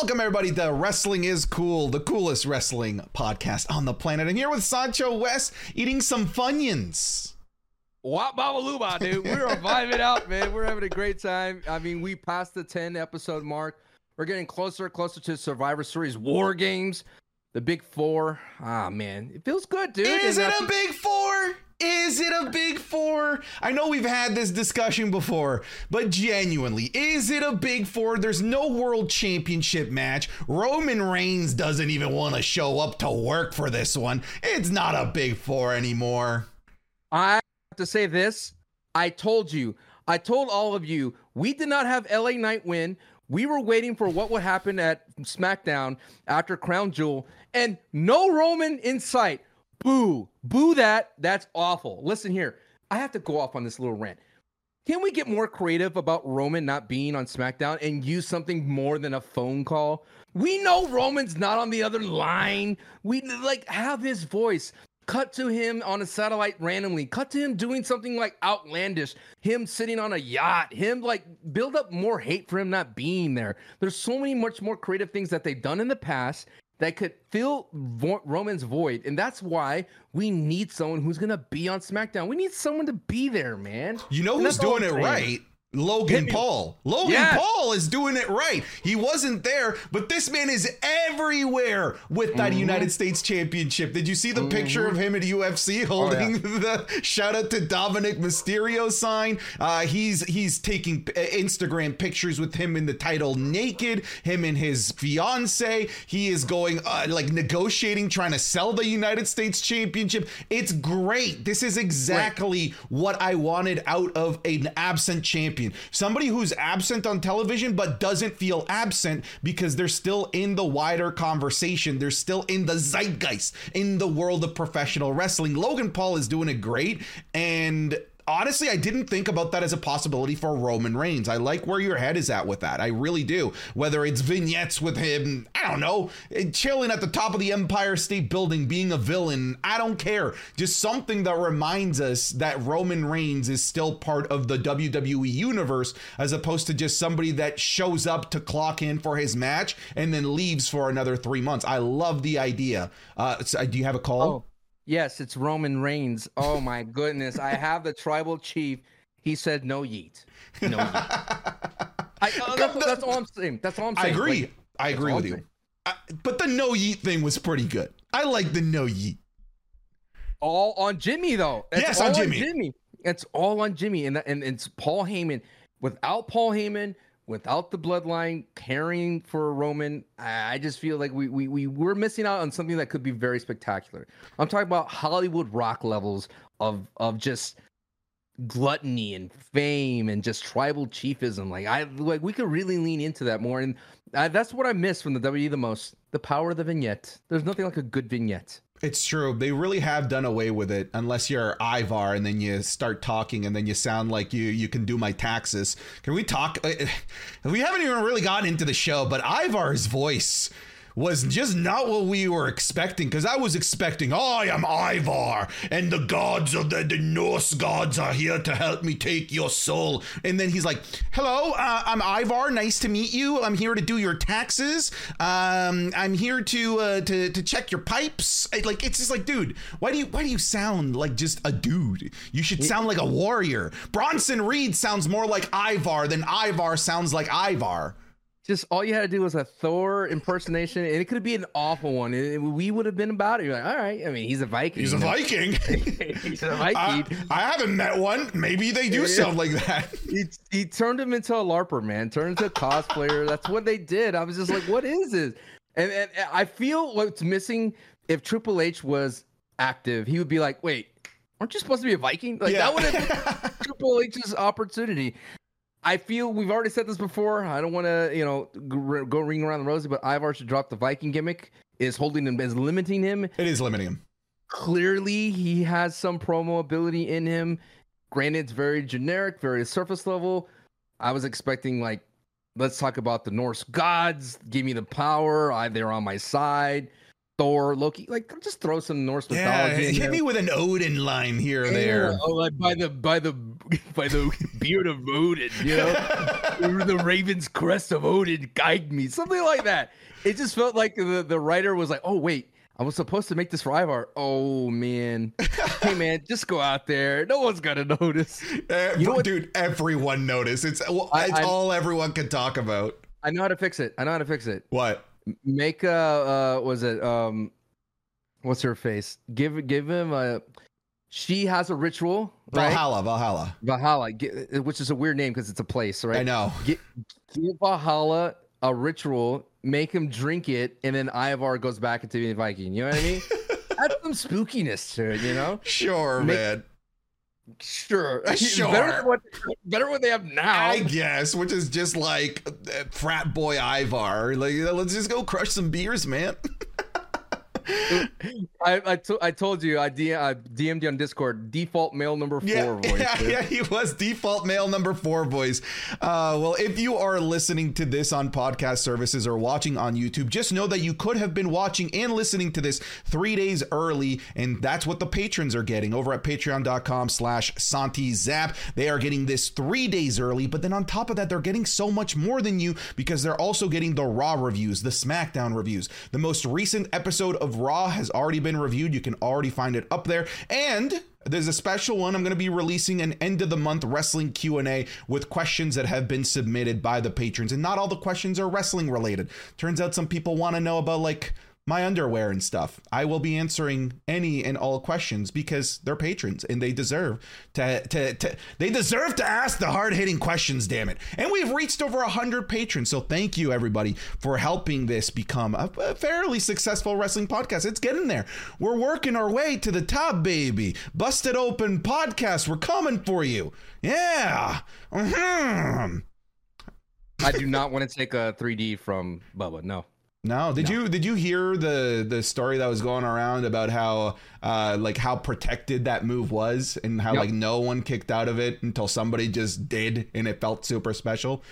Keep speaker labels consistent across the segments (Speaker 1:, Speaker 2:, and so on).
Speaker 1: Welcome, everybody, to Wrestling is Cool, the coolest wrestling podcast on the planet. And here with Sancho West eating some Funyuns.
Speaker 2: Wop Babaluba, dude. We're vibing out, man. We're having a great time. I mean, we passed the 10 episode mark. We're getting closer and closer to Survivor Series War Games, the big four. Ah, man. It feels good, dude.
Speaker 1: Is
Speaker 2: And
Speaker 1: it a big four? Is it a big four? I know we've had this discussion before, but genuinely, is it a big four? There's no world championship match. Roman Reigns doesn't even want to show up to work for this one. It's not a big four anymore.
Speaker 2: I have to say this. I told you, I told all of you, we did not have LA Knight win. We were waiting for what would happen at SmackDown after Crown Jewel, and no Roman in sight. Boo, boo that. That's awful. Listen here, I have to go off on this little rant. Can we get more creative about Roman not being on SmackDown and use something more than a phone call? We know Roman's not on the other line. We like have his voice. Cut to him on a satellite randomly. Cut to him doing something like outlandish. Him sitting on a yacht. Him like build up more hate for him not being there. There's so many much more creative things that they've done in the past that could fill vo- Roman's void, and that's why we need someone who's gonna be on SmackDown. We need someone to be there, man.
Speaker 1: You know
Speaker 2: And
Speaker 1: who's doing it right? Logan Paul. Logan. Paul is doing it right. He wasn't there, but this man is everywhere with that
Speaker 2: Mm-hmm.
Speaker 1: United States Championship. Did you see the picture of him at UFC holding the shout out to Dominic Mysterio sign? Uh, he's he's taking uh, Instagram pictures with him in the title naked, him and his fiance. He is going uh, like negotiating, trying to sell the United States Championship. It's great. This is exactly what I wanted out of an absent champion. Somebody who's absent on television but doesn't feel absent because they're still in the wider conversation. They're still in the zeitgeist in the world of professional wrestling. Logan Paul is doing it great and honestly, I didn't think about that as a possibility for Roman Reigns. I like where your head is at with that. I really do. Whether it's vignettes with him, I don't know, chilling at the top of the Empire State Building, being a villain, I don't care. Just something that reminds us that Roman Reigns is still part of the WWE universe, as opposed to just somebody that shows up to clock in for his match and then leaves for another three months. I love the idea. Uh, so, do you have a call?
Speaker 2: Oh, yes, it's Roman Reigns. Oh my goodness. I have the tribal chief. He said no yeet. No yeet. I, uh, that's, that's all I'm saying. That's all I'm saying.
Speaker 1: I agree.
Speaker 2: Like,
Speaker 1: I agree with you. I, but the no yeet thing was pretty good. I like the no yeet.
Speaker 2: all on Jimmy though. It's
Speaker 1: Yes,
Speaker 2: all
Speaker 1: on Jimmy.
Speaker 2: Jimmy. It's all on Jimmy, and and it's Paul Heyman. Without Paul Heyman, without the bloodline caring for a Roman, I just feel like we we we we're missing out on something that could be very spectacular. I'm talking about Hollywood rock levels of of just gluttony and fame and just tribal chiefism. Like I like we could really lean into that more, and I, that's what I miss from the WWE the most: the power of the vignette. There's nothing like a good vignette.
Speaker 1: It's true. They really have done away with it unless you're Ivar and then you start talking and then you sound like you you can do my taxes. Can we talk we haven't even really gotten into the show, but Ivar's voice was just not what we were expecting because I was expecting, I am Ivar, and the gods of the, the Norse gods are here to help me take your soul. And then he's like, Hello, uh, I'm Ivar. Nice to meet you. I'm here to do your taxes. Um, I'm here to uh, to to check your pipes. Like it's just like, dude, why do you why do you sound like just a dude? You should sound like a warrior. Bronson Reed sounds more like Ivar than Ivar sounds like Ivar.
Speaker 2: Just all you had to do was a Thor impersonation, and it could be an awful one. and we would have been about it. You're like, all right. I mean, he's a Viking.
Speaker 1: He's a? Viking.
Speaker 2: he's a
Speaker 1: I,
Speaker 2: Viking.
Speaker 1: I haven't met one. Maybe they do
Speaker 2: Yeah.
Speaker 1: sound like that.
Speaker 2: he, he turned him into a LARPer, man. Turned into a cosplayer. That's what they did. I was just like, what is this? And, and, and I feel what's missing if Triple H was active, he would be like, wait, aren't you supposed to be a Viking? Like that would have been Triple H's opportunity. I feel we've already said this before. I don't want to, you know, go ring around the rosy, but Ivar should drop the Viking gimmick. Is holding him, is limiting him.
Speaker 1: it is limiting him.
Speaker 2: Clearly, he has some promo ability in him. Granted, it's very generic, very surface level. I was expecting like, let's talk about the Norse gods. Give me the power. I, they're on my side. Thor, Loki, like just throw some Norse
Speaker 1: Yeah,
Speaker 2: mythology. in
Speaker 1: hit me with an Odin line here or there.
Speaker 2: Oh, like by the by the by the beard of Odin, you know. the Raven's crest of Odin guide me, something like that. It just felt like the, the writer was like, oh, wait, I was supposed to make this for Ivar. Oh man, hey man, just go out there. No one's gonna notice.
Speaker 1: Uh, you know what? dude? Everyone noticed. It's well, I, it's all everyone can talk about.
Speaker 2: I know how to fix it. I know how to fix it.
Speaker 1: What?
Speaker 2: Make a uh, was it um, what's her face? Give give him a. She has a ritual.
Speaker 1: Right? Valhalla, Valhalla,
Speaker 2: Valhalla, which is a weird name because it's a place, right? I
Speaker 1: know.
Speaker 2: give Valhalla a ritual make him drink it, and then Ivar goes back into being Viking. You know what I mean? Add some spookiness to it, you know?
Speaker 1: Sure, make, man.
Speaker 2: Sure.
Speaker 1: Sure.
Speaker 2: Better than, what, better what they have now.
Speaker 1: I guess, which is just like uh, frat boy Ivar. Like, let's just go crush some beers, man.
Speaker 2: I I, to, I told you I, DM, I DM'd you on Discord. Default male number four
Speaker 1: yeah,
Speaker 2: voice.
Speaker 1: Yeah, yeah, he was default male number four voice. Uh, well, if you are listening to this on podcast services or watching on YouTube, just know that you could have been watching and listening to this three days early, and that's what the patrons are getting over at Patreon.com/slash Santi Zap. They are getting this three days early, but then on top of that, they're getting so much more than you because they're also getting the Raw reviews, the SmackDown reviews, the most recent episode of Raw has already been reviewed. You can already find it up there. And there's a special one. I'm going to be releasing an end of the month wrestling Q&A with questions that have been submitted by the patrons. And not all the questions are wrestling related. Turns out some people want to know about like my underwear and stuff. I will be answering any and all questions because they're patrons and they deserve to, to, to they deserve to ask the hard-hitting questions, damn it. And we've reached over 100 patrons. So thank you everybody for helping this become a, a fairly successful wrestling podcast. It's getting there. We're working our way to the top, baby. Busted Open podcast. We're coming for you. Yeah. Mm-hmm.
Speaker 2: I do not want to take a 3D from Bubba. No.
Speaker 1: No, did no. you did you hear the the story that was going around about how uh like how protected that move was and how yep. like no one kicked out of it until somebody just did and it felt super special?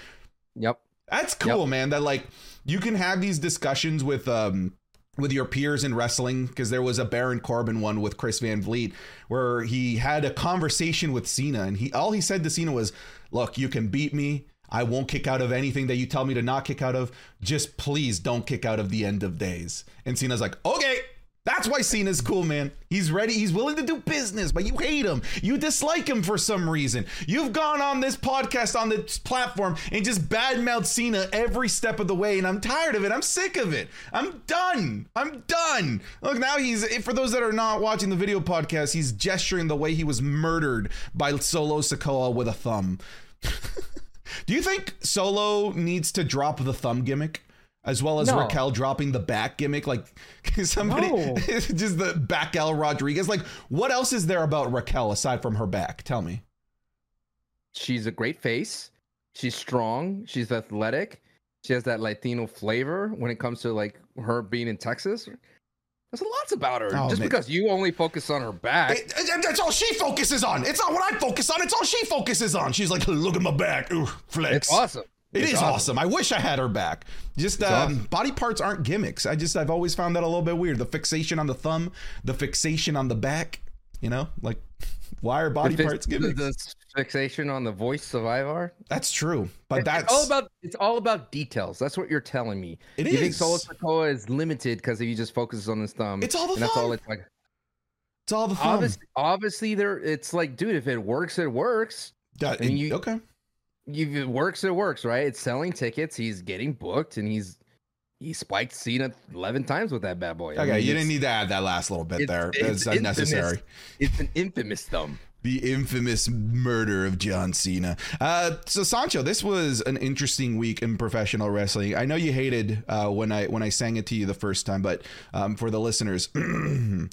Speaker 2: Yep.
Speaker 1: That's cool, yep. man. That like you can have these discussions with um with your peers in wrestling because there was a Baron Corbin one with Chris Van Vliet where he had a conversation with Cena and he all he said to Cena was, "Look, you can beat me, I won't kick out of anything that you tell me to not kick out of. Just please don't kick out of the end of days. And Cena's like, okay. That's why Cena's cool, man. He's ready. He's willing to do business, but you hate him. You dislike him for some reason. You've gone on this podcast, on this platform, and just badmouthed Cena every step of the way. And I'm tired of it. I'm sick of it. I'm done. I'm done. Look, now he's, for those that are not watching the video podcast, he's gesturing the way he was murdered by Solo Sikoa with a thumb. Do you think Solo needs to drop the thumb gimmick? As well as no. Raquel dropping the back gimmick, like somebody no. just the Backal Rodriguez. Like, what else is there about Raquel aside from her back? Tell me.
Speaker 2: She's a great face. She's strong. She's athletic. She has that Latino flavor when it comes to like her being in Texas. There's lots about her. Oh, Just man. because you only focus on her back. It,
Speaker 1: it, that's all she focuses on. It's not what I focus on. It's all she focuses on. She's like, look at my back. Ooh, flex.
Speaker 2: It's awesome.
Speaker 1: It it's is awesome. awesome. I wish I had her back. Just um, awesome. body parts aren't gimmicks. I just I've always found that a little bit weird. The fixation on the thumb, the fixation on the back. You know, like why are body parts gimmicks?
Speaker 2: The, fixation on the voice of Ivar.
Speaker 1: That's true, but that's
Speaker 2: it's all about it's all about details. That's what you're telling me.
Speaker 1: It
Speaker 2: you
Speaker 1: is.
Speaker 2: think Solo Sikoa is limited because he just focuses on his thumb.
Speaker 1: It's all the and thumb. That's all it's like. It's all the thumb.
Speaker 2: Obviously, obviously, there. It's like, dude, if it works, it works.
Speaker 1: I mean, you, okay.
Speaker 2: You, it works, it works, right? It's selling tickets. He's getting booked, and he's he spiked Cena 11 times with that bad boy.
Speaker 1: Okay, I mean, you didn't need to add that last little bit there. It's, it's unnecessary.
Speaker 2: It's an infamous thumb
Speaker 1: the infamous murder of John Cena. Uh, so Sancho, this was an interesting week in professional wrestling. I know you hated uh, when I when I sang it to you the first time, but um, for the listeners, oh,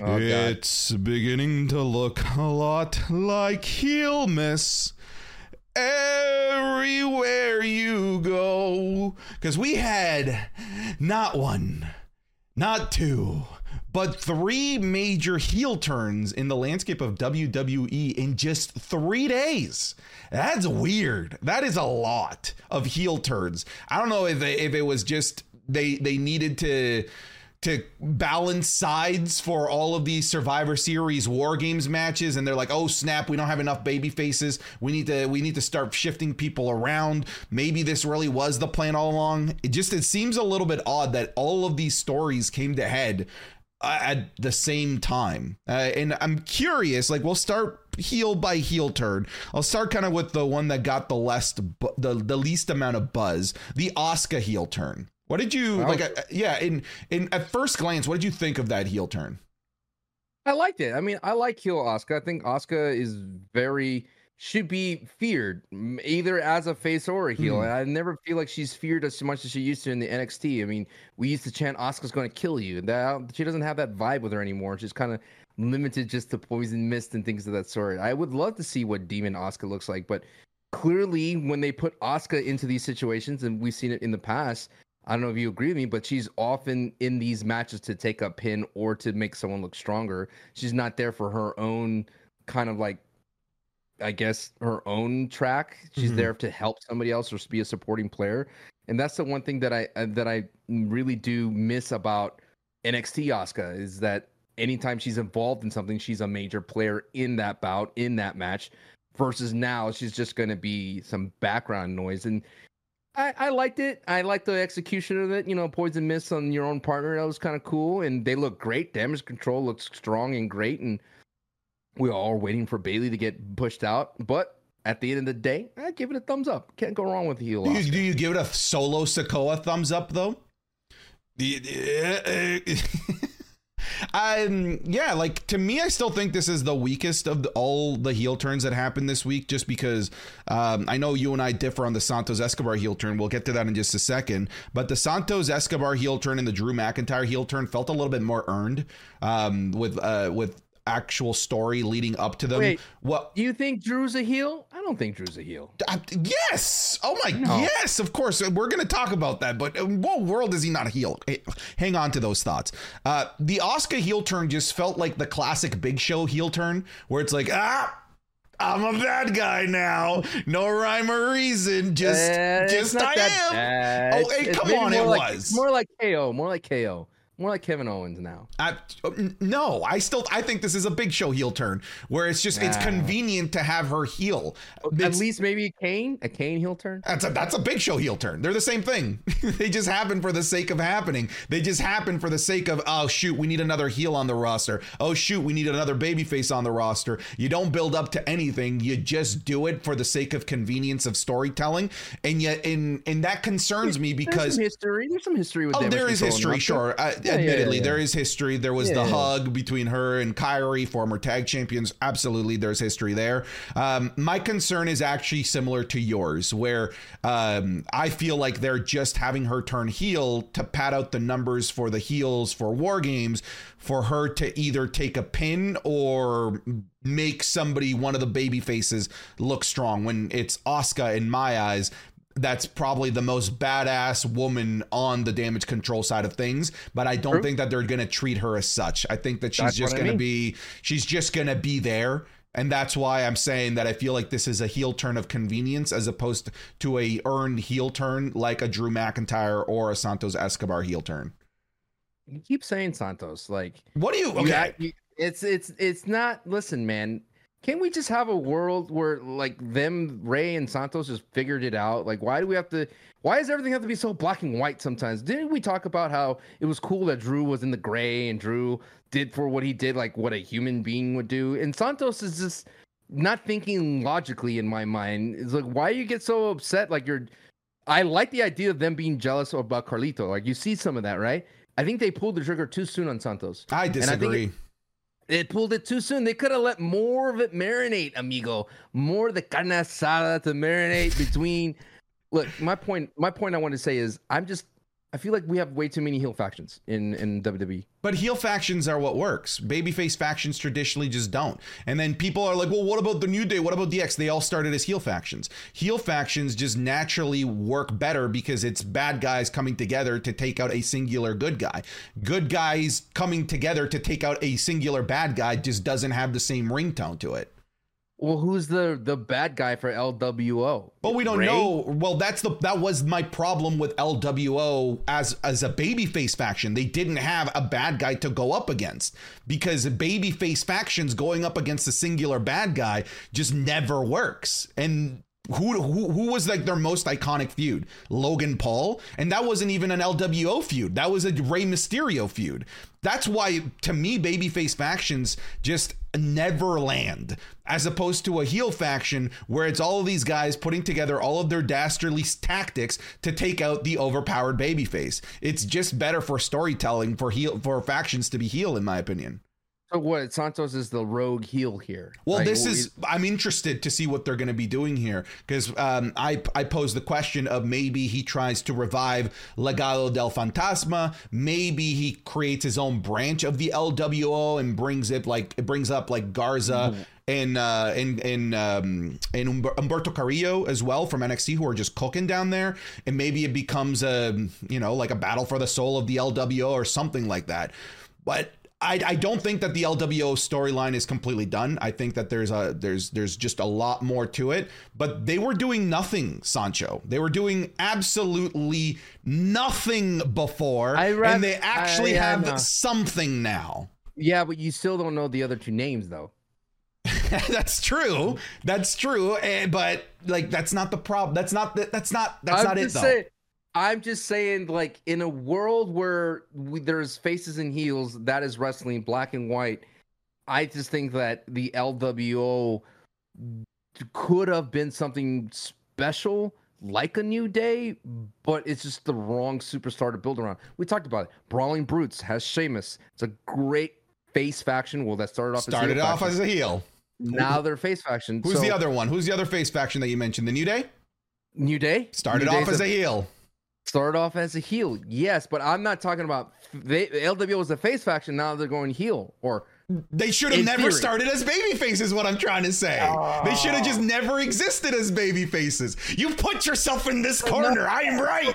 Speaker 1: it's beginning to look a lot like heel miss everywhere you go. Because we had not one, not two but three major heel turns in the landscape of WWE in just three days. That's weird. That is a lot of heel turns. I don't know if they, if it was just they they needed to to balance sides for all of these Survivor Series War Games matches, and they're like, "Oh snap, we don't have enough baby faces. We need to we need to start shifting people around." Maybe this really was the plan all along. It just it seems a little bit odd that all of these stories came to head uh, at the same time. Uh, and I'm curious, like we'll start heel by heel turn. I'll start kind of with the one that got the less the the least amount of buzz, the Asuka heel turn. What did you wow. like? Uh, yeah, in in at first glance, what did you think of that heel turn?
Speaker 2: I liked it. I mean, I like heel Asuka. I think Asuka is very should be feared either as a face or a heel. Mm. I never feel like she's feared as much as she used to in the NXT. I mean, we used to chant Asuka's going to kill you. That she doesn't have that vibe with her anymore. She's kind of limited just to poison mist and things of that sort. I would love to see what Demon Asuka looks like, but clearly when they put Asuka into these situations, and we've seen it in the past, I don't know if you agree with me, but she's often in these matches to take a pin or to make someone look stronger. She's not there for her own kind of like, I guess, her own track. She's mm-hmm. there to help somebody else or be a supporting player. And that's the one thing that I uh, that I really do miss about NXT Asuka is that anytime she's involved in something, she's a major player in that bout, in that match. Versus now, she's just going to be some background noise. And I, I liked it. I liked the execution of it. You know, poison mist on your own partner. That was kind of cool. And they look great. Damage control looks strong and great. And we all are waiting for Bayley to get pushed out. But at the end of the day, I give it a thumbs up. Can't go wrong with the heel.
Speaker 1: Do you, do you give it a solo Sikoa thumbs up though? Uh, uh, Um, yeah, like to me, I still think this is the weakest of the, all the heel turns that happened this week, just because um, I know you and I differ on the Santos Escobar heel turn. We'll get to that in just a second. But the Santos Escobar heel turn and the Drew McIntyre heel turn felt a little bit more earned um, with uh, with actual story leading up to them. Wait,
Speaker 2: what do you think Drew's a heel? I don't think Drew's a heel.
Speaker 1: Uh, yes. Oh my. No. Yes. Of course. We're going to talk about that. But in what world is he not a heel? Hang on to those thoughts. Uh, the Asuka heel turn just felt like the classic Big Show heel turn, where it's like ah. I'm a bad guy now. No rhyme or reason. Just, uh, just I am. Bad. Oh, hey, come on, it
Speaker 2: like,
Speaker 1: was
Speaker 2: more like KO. More like KO. More like Kevin Owens now.
Speaker 1: I, oh, no, I still I think this is a big show heel turn where it's just it's ah. convenient to have her heel.
Speaker 2: It's, At least maybe Kane, a Kane heel turn.
Speaker 1: That's a that's a big show heel turn. They're the same thing. they just happen for the sake of happening. They just happen for the sake of oh shoot, we need another heel on the roster. Oh shoot, we need another babyface on the roster. You don't build up to anything. You just do it for the sake of convenience of storytelling. And yet, in and that concerns me because
Speaker 2: there's history. There's some history with. Oh,
Speaker 1: there is history. Sure. I, yeah, admittedly, yeah, there is history. There was the hug between her and Kairi, former tag champions. Absolutely, there's history there. Um, my concern is actually similar to yours, where um, I feel like they're just having her turn heel to pad out the numbers for the heels for War Games for her to either take a pin or make somebody one of the baby faces look strong when it's Asuka in my eyes that's probably the most badass woman on the damage control side of things but i don't True. think that they're going to treat her as such. I think that she's that's just going to be she's just going to be there and that's why i'm saying that i feel like this is a heel turn of convenience as opposed to a earned heel turn like a drew mcintyre or a santos escobar heel turn.
Speaker 2: You keep saying santos like
Speaker 1: what do you okay.
Speaker 2: you, it's it's it's not listen man can we just have a world where like them, Rey and Santos just figured it out? Like, why do we have to? Why does everything have to be so black and white sometimes? Didn't we talk about how it was cool that Drew was in the gray and Drew did for what he did, like what a human being would do? And Santos is just not thinking logically in my mind. It's like, why you get so upset? Like you're. I like the idea of them being jealous about Carlito. Like you see some of that, right? I think they pulled the trigger too soon on Santos.
Speaker 1: I disagree.
Speaker 2: It pulled it too soon. They could have let more of it marinate, amigo. More of the carne asada to marinate between. Look, my point. My point I want to say is, I'm just I feel like we have way too many heel factions in in WWE.
Speaker 1: But heel factions are what works. Babyface factions traditionally just don't. And then people are like, "Well, what about the New Day? What about DX? They all started as heel factions. Heel factions just naturally work better because it's bad guys coming together to take out a singular good guy. Good guys coming together to take out a singular bad guy just doesn't have the same ringtone to it."
Speaker 2: Well, who's the the bad guy for LWO?
Speaker 1: But we don't
Speaker 2: Rey?
Speaker 1: know. Well, that's the that was my problem with LWO as as a babyface faction. They didn't have a bad guy to go up against because babyface factions going up against a singular bad guy just never works. And who, who who was like their most iconic feud? Logan Paul, and that wasn't even an LWO feud. That was a Rey Mysterio feud. That's why, to me, babyface factions just never land, as opposed to a heel faction where it's all of these guys putting together all of their dastardly tactics to take out the overpowered babyface. It's just better for storytelling for heel for factions to be heel, in my opinion.
Speaker 2: So what? Santos is the rogue heel here.
Speaker 1: Well,
Speaker 2: Like,
Speaker 1: this is I'm interested to see what they're going to be doing here because um, I I posed the question of maybe he tries to revive Legado del Fantasma, maybe he creates his own branch of the LWO and brings it like it brings up like Garza and uh and and um and Humberto Carrillo as well from NXT who are just cooking down there and maybe it becomes a you know like a battle for the soul of the LWO or something like that. But I, I don't think that the LWO storyline is completely done. I think that there's a there's there's just a lot more to it. But they were doing nothing, Sancho. They were doing absolutely nothing before, and they actually
Speaker 2: I- yeah,
Speaker 1: have
Speaker 2: no.
Speaker 1: something now.
Speaker 2: Yeah, but you still don't know the other two names though.
Speaker 1: that's true. That's true. eh, but like that's not the problem. That's not the, that's not that's
Speaker 2: I'm
Speaker 1: not it though.
Speaker 2: saying, I'm just saying, like in a world where we, there's faces and heels, that is wrestling, black and white. I just think that the LWO could have been something special, like a New Day, but it's just the wrong superstar to build around. We talked about it. Brawling Brutes has Sheamus. It's a great face faction. Well, that started off
Speaker 1: Started
Speaker 2: as
Speaker 1: off
Speaker 2: faction.
Speaker 1: as a heel.
Speaker 2: now they're face faction.
Speaker 1: Who's
Speaker 2: So,
Speaker 1: the other one? Who's the other face faction that you mentioned? The New Day
Speaker 2: New Day
Speaker 1: started
Speaker 2: New
Speaker 1: off
Speaker 2: Day's
Speaker 1: as a heel.
Speaker 2: Started off as a heel, yes, but I'm not talking about they, LWO was a face faction. Now they're going heel, or
Speaker 1: They should have never
Speaker 2: theory.
Speaker 1: started as baby faces, what I'm trying to say. They should have just ah. never existed as baby faces. You put yourself in this corner. I am right.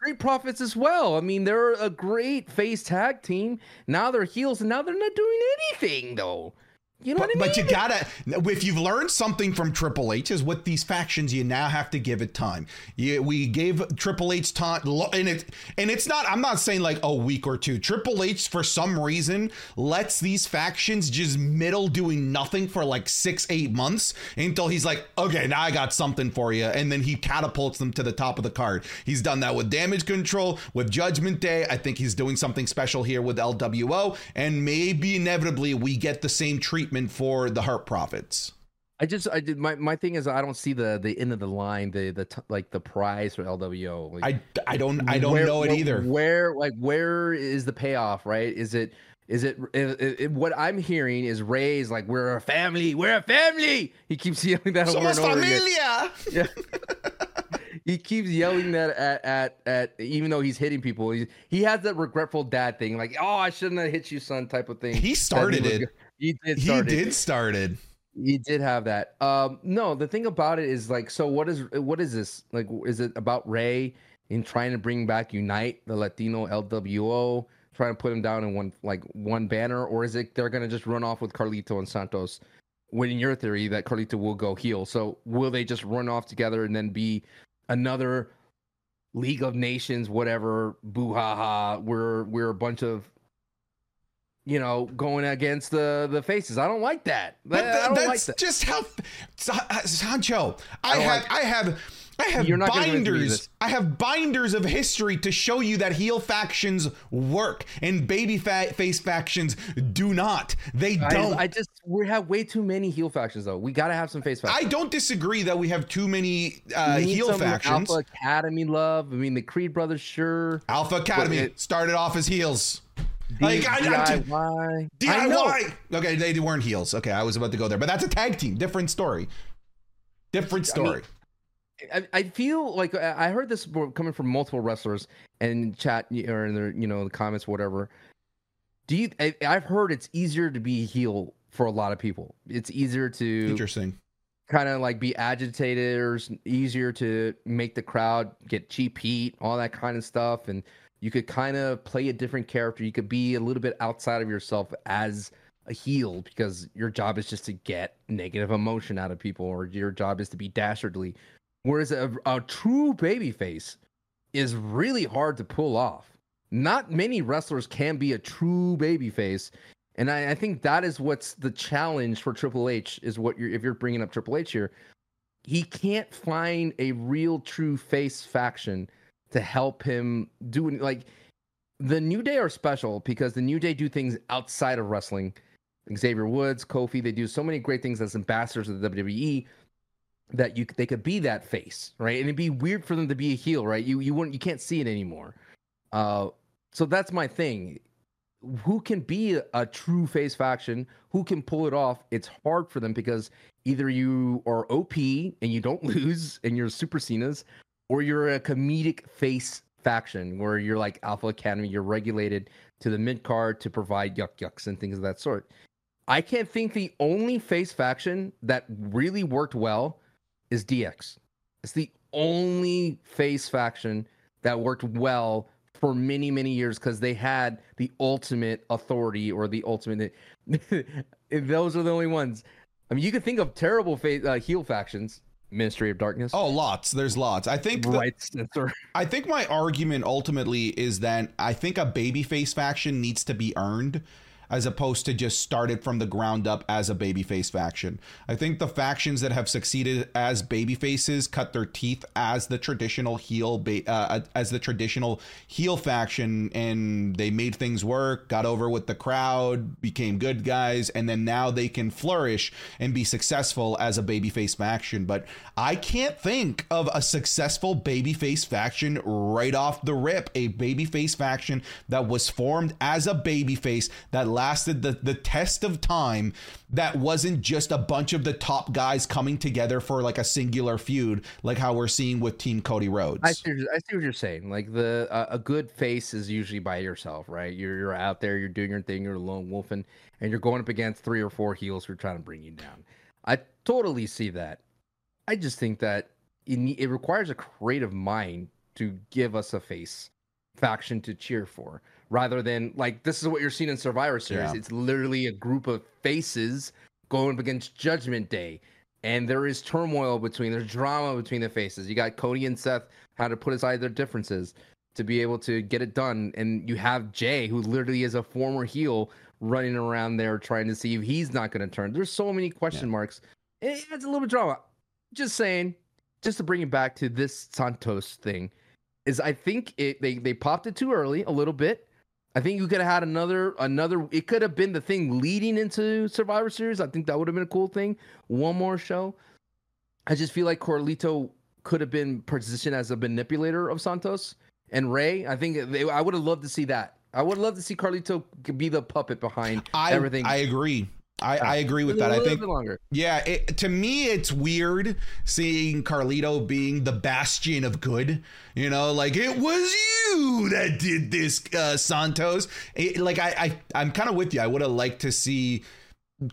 Speaker 2: Street Profits as well. I mean, they're a great face tag team. Now they're heels, and now they're not doing anything though. You know
Speaker 1: But,
Speaker 2: what I mean?
Speaker 1: but you gotta, if you've learned something from Triple H, is with these factions, you now have to give it time. You, we gave Triple H time, and it, and it's not. I'm not saying like a week or two. Triple H, for some reason, lets these factions just middle doing nothing for like six, eight months until he's like, okay, now I got something for you, and then he catapults them to the top of the card. He's done that with Damage Control, with Judgment Day. I think he's doing something special here with LWO, and maybe inevitably we get the same treatment for the Heart Profits.
Speaker 2: I just, I did my, my thing is I don't see the the end of the line, the the t- like the prize for LWO. Like,
Speaker 1: I, I don't I don't
Speaker 2: where-
Speaker 1: know it
Speaker 2: where-
Speaker 1: either.
Speaker 2: Where like where is the payoff? Right? Is it is it, it, it- what I'm hearing is Rey's like we're a family, we're a family. He keeps yelling that over and
Speaker 1: Somos
Speaker 2: over again.
Speaker 1: familia.
Speaker 2: Yeah. he keeps yelling that at, at at even though he's hitting people. He he has that regretful dad thing, like "Oh, I shouldn't have hit you, son" type of thing.
Speaker 1: He started
Speaker 2: was
Speaker 1: it.
Speaker 2: go- He did.
Speaker 1: He
Speaker 2: Start
Speaker 1: did started.
Speaker 2: He did have that. Um, no, the thing about it is like, so what is what is this like? Is it about Rey in trying to bring back Unite, the Latino LWO, trying to put him down in one like one banner, or is it they're gonna just run off with Carlito and Santos? When in your theory that Carlito will go heel, so will they just run off together and then be another League of Nations, whatever, boo ha ha? We're we're a bunch of you know, going against the the faces. I don't like that.
Speaker 1: But
Speaker 2: I
Speaker 1: th-
Speaker 2: don't
Speaker 1: that's
Speaker 2: like that.
Speaker 1: just how uh, Sancho. I,
Speaker 2: don't
Speaker 1: have
Speaker 2: like-
Speaker 1: I have I have
Speaker 2: You're not gonna convince me of
Speaker 1: binders. I have binders of history to show you that heel factions work and baby fa- face factions do not. They don't.
Speaker 2: I, I just we have way too many heel factions though. We gotta have some face factions.
Speaker 1: I don't disagree that we have too many uh, heel factions.
Speaker 2: Alpha Academy love. I mean, the Creed brothers, sure.
Speaker 1: Alpha Academy
Speaker 2: it-
Speaker 1: started off as heels.
Speaker 2: D-
Speaker 1: Like, I-
Speaker 2: DIY.
Speaker 1: DIY. Okay, they weren't heels. Okay, I was about to go there, but that's a tag team. Different story. Different
Speaker 2: I mean,
Speaker 1: story.
Speaker 2: I, I feel like I heard this coming from multiple wrestlers and chat or in the you know the comments whatever. Do you? I, I've heard it's easier to be a heel for a lot of people. It's easier to
Speaker 1: Interesting.
Speaker 2: kind of like be agitated or easier to make the crowd get cheap heat, all that kind of stuff. And you could kind of play a different character. You could be a little bit outside of yourself as a heel because your job is just to get negative emotion out of people, or your job is to be dastardly. Whereas a, a true baby face is really hard to pull off. Not many wrestlers can be a true baby face. And I, I think that is what's the challenge for Triple H is what you're if you're bringing up Triple H here. He can't find a real true face faction to help him do. Like the New Day are special because the New Day do things outside of wrestling. Xavier Woods, Kofi, they do so many great things as ambassadors of the WWE that you they could be that face, right? And it'd be weird for them to be a heel, right? You you wouldn't you can't see it anymore. Uh, so that's my thing. Who can be a, true face faction? Who can pull it off? It's hard for them because either you are OP and you don't lose and you're super Cenas, or you're a comedic face faction where you're like Alpha Academy, you're regulated to the mid card to provide yuck yucks and things of that sort. I can't think the only face faction that really worked well is DX. It's the only face faction that worked well for many many years because they had the ultimate authority or the ultimate. those are the only ones. I mean, you could think of terrible face, uh, heel factions. Ministry of Darkness.
Speaker 1: Oh, lots. There's lots. I think. The,
Speaker 2: right, censor.
Speaker 1: I think my argument ultimately is that I think a babyface faction needs to be earned as opposed to just started from the ground up as a babyface faction. I think the factions that have succeeded as babyfaces cut their teeth as the traditional heel ba- uh, as the traditional heel faction and they made things work, got over with the crowd, became good guys and then now they can flourish and be successful as a babyface faction, but I can't think of a successful babyface faction right off the rip, a babyface faction that was formed as a babyface that lasted the, the test of time that wasn't just a bunch of the top guys coming together for like a singular feud like how we're seeing with team cody rhodes.
Speaker 2: I see, I see what you're saying. Like the uh, a good face is usually by yourself right? You're, you're out there you're doing your thing you're a lone wolfing and you're going up against three or four heels who are trying to bring you down. I totally see that. I just think that it, it requires a creative mind to give us a face faction to cheer for rather than like this is what you're seeing in Survivor Series. Yeah. It's literally a group of faces going up against Judgment Day. And there is turmoil between, there's drama between the faces. You got Cody and Seth how to put aside their differences to be able to get it done. And you have Jay, who literally is a former heel, running around there trying to see if he's not going to turn. There's so many question yeah. marks. It adds a little bit of drama. Just saying, just to bring it back to this Santos thing, is I think it they they popped it too early a little bit. I think you could have had another another. It could have been the thing leading into Survivor Series. I think that would have been a cool thing. One more show. I just feel like Carlito could have been positioned as a manipulator of Santos and Rey. I think they, I would have loved to see that. I would love to see Carlito be the puppet behind
Speaker 1: I,
Speaker 2: everything.
Speaker 1: I agree. I, I agree with that. I think
Speaker 2: longer.
Speaker 1: Yeah, it, to me, it's weird seeing Carlito being the bastion of good. You know, like it was you that did this, uh, Santos. It, like I, I, I'm kind of with you. I would have liked to see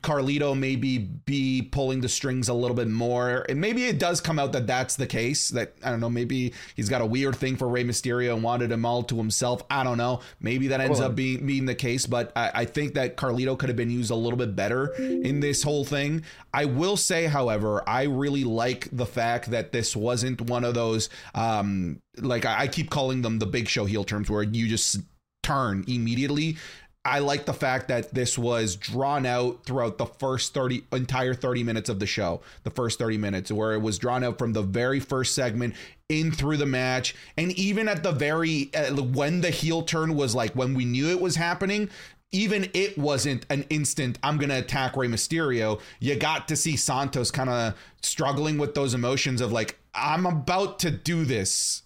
Speaker 1: Carlito maybe be pulling the strings a little bit more. And maybe it does come out that that's the case. That I don't know. Maybe he's got a weird thing for Rey Mysterio and wanted him all to himself. I don't know. Maybe that ends up being being the case. But I, I think that Carlito could have been used a little bit better in this whole thing. I will say, however, I really like the fact that this wasn't one of those. Um, like I, I keep calling them the Big Show heel terms, where you just turn immediately I like the fact that this was drawn out throughout the first 30 entire 30 minutes of the show. The first 30 minutes where it was drawn out from the very first segment in through the match. And even at the very uh, when the heel turn was like when we knew it was happening, even it wasn't an instant i'm gonna attack Rey mysterio. You got to see santos kind of struggling with those emotions of like i'm about to do this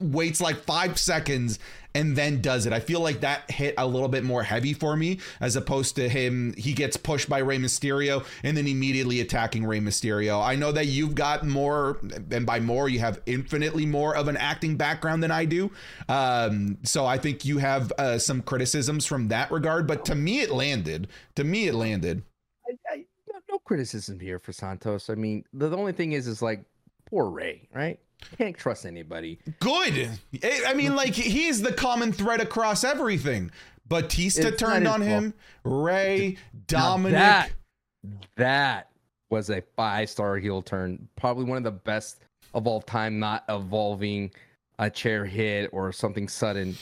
Speaker 1: waits like five seconds and then does it. I feel like that hit a little bit more heavy for me as opposed to him. He gets pushed by Rey Mysterio and then immediately attacking Rey Mysterio. I know that you've got more, and by more, you have infinitely more of an acting background than I do. Um, so I think you have uh, some criticisms from that regard. But to me, it landed. To me, it landed.
Speaker 2: I, I, no criticism here for Santos. I mean, the, the only thing is, is like poor Rey, right? Can't trust anybody.
Speaker 1: Good. I mean, like he's the common thread across everything. Batista
Speaker 2: It's
Speaker 1: turned on him.
Speaker 2: Rey,
Speaker 1: Dominic.
Speaker 2: that that was a five star heel turn. Probably one of the best of all time, not evolving a chair hit or something sudden.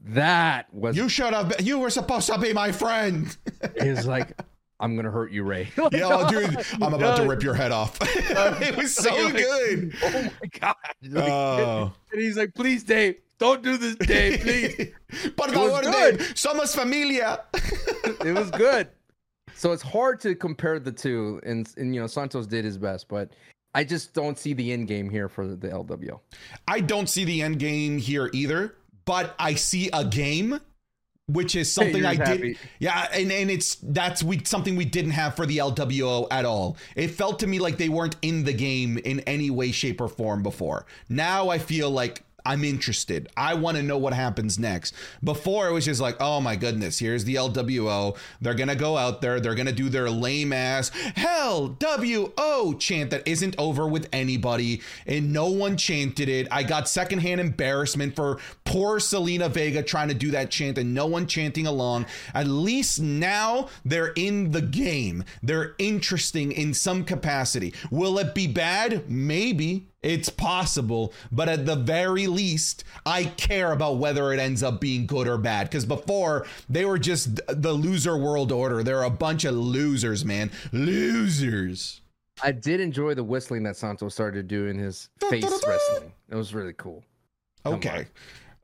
Speaker 2: That was
Speaker 1: you should have. You were supposed to be my friend.
Speaker 2: is like I'm gonna hurt you, Rey. Like,
Speaker 1: Yeah, oh, dude, I'm about to rip your head off. it was so
Speaker 2: Like,
Speaker 1: good.
Speaker 2: Oh my god! Like,
Speaker 1: Oh.
Speaker 2: and he's like, "Please, Dave, don't do this, Dave. Please."
Speaker 1: Por
Speaker 2: It was
Speaker 1: favor,
Speaker 2: good.
Speaker 1: Dave, somos familia.
Speaker 2: it was good. So it's hard to compare the two, and and you know Santos did his best, but I just don't see the end game here for the LWO.
Speaker 1: I don't see the end game here either, but I see a game, which is something I did. Yeah, and, and it's that's we something we didn't have for the LWO at all. It felt to me like they weren't in the game in any way, shape, or form before. Now I feel like I'm interested. I want to know what happens next. Before it was just like, oh my goodness, here's the LWO. They're gonna go out there. They're gonna do their lame ass hell WO chant that isn't over with anybody, and no one chanted it. I got secondhand embarrassment for poor Zelina Vega trying to do that chant and no one chanting along. At least now they're in the game. They're interesting in some capacity. Will it be bad? Maybe. It's possible, but at the very least, I care about whether it ends up being good or bad. Because before, they were just the loser world order. They're a bunch of losers, man. Losers.
Speaker 2: I did enjoy the whistling that Santos started doing his face wrestling. It was really cool. Come
Speaker 1: Okay.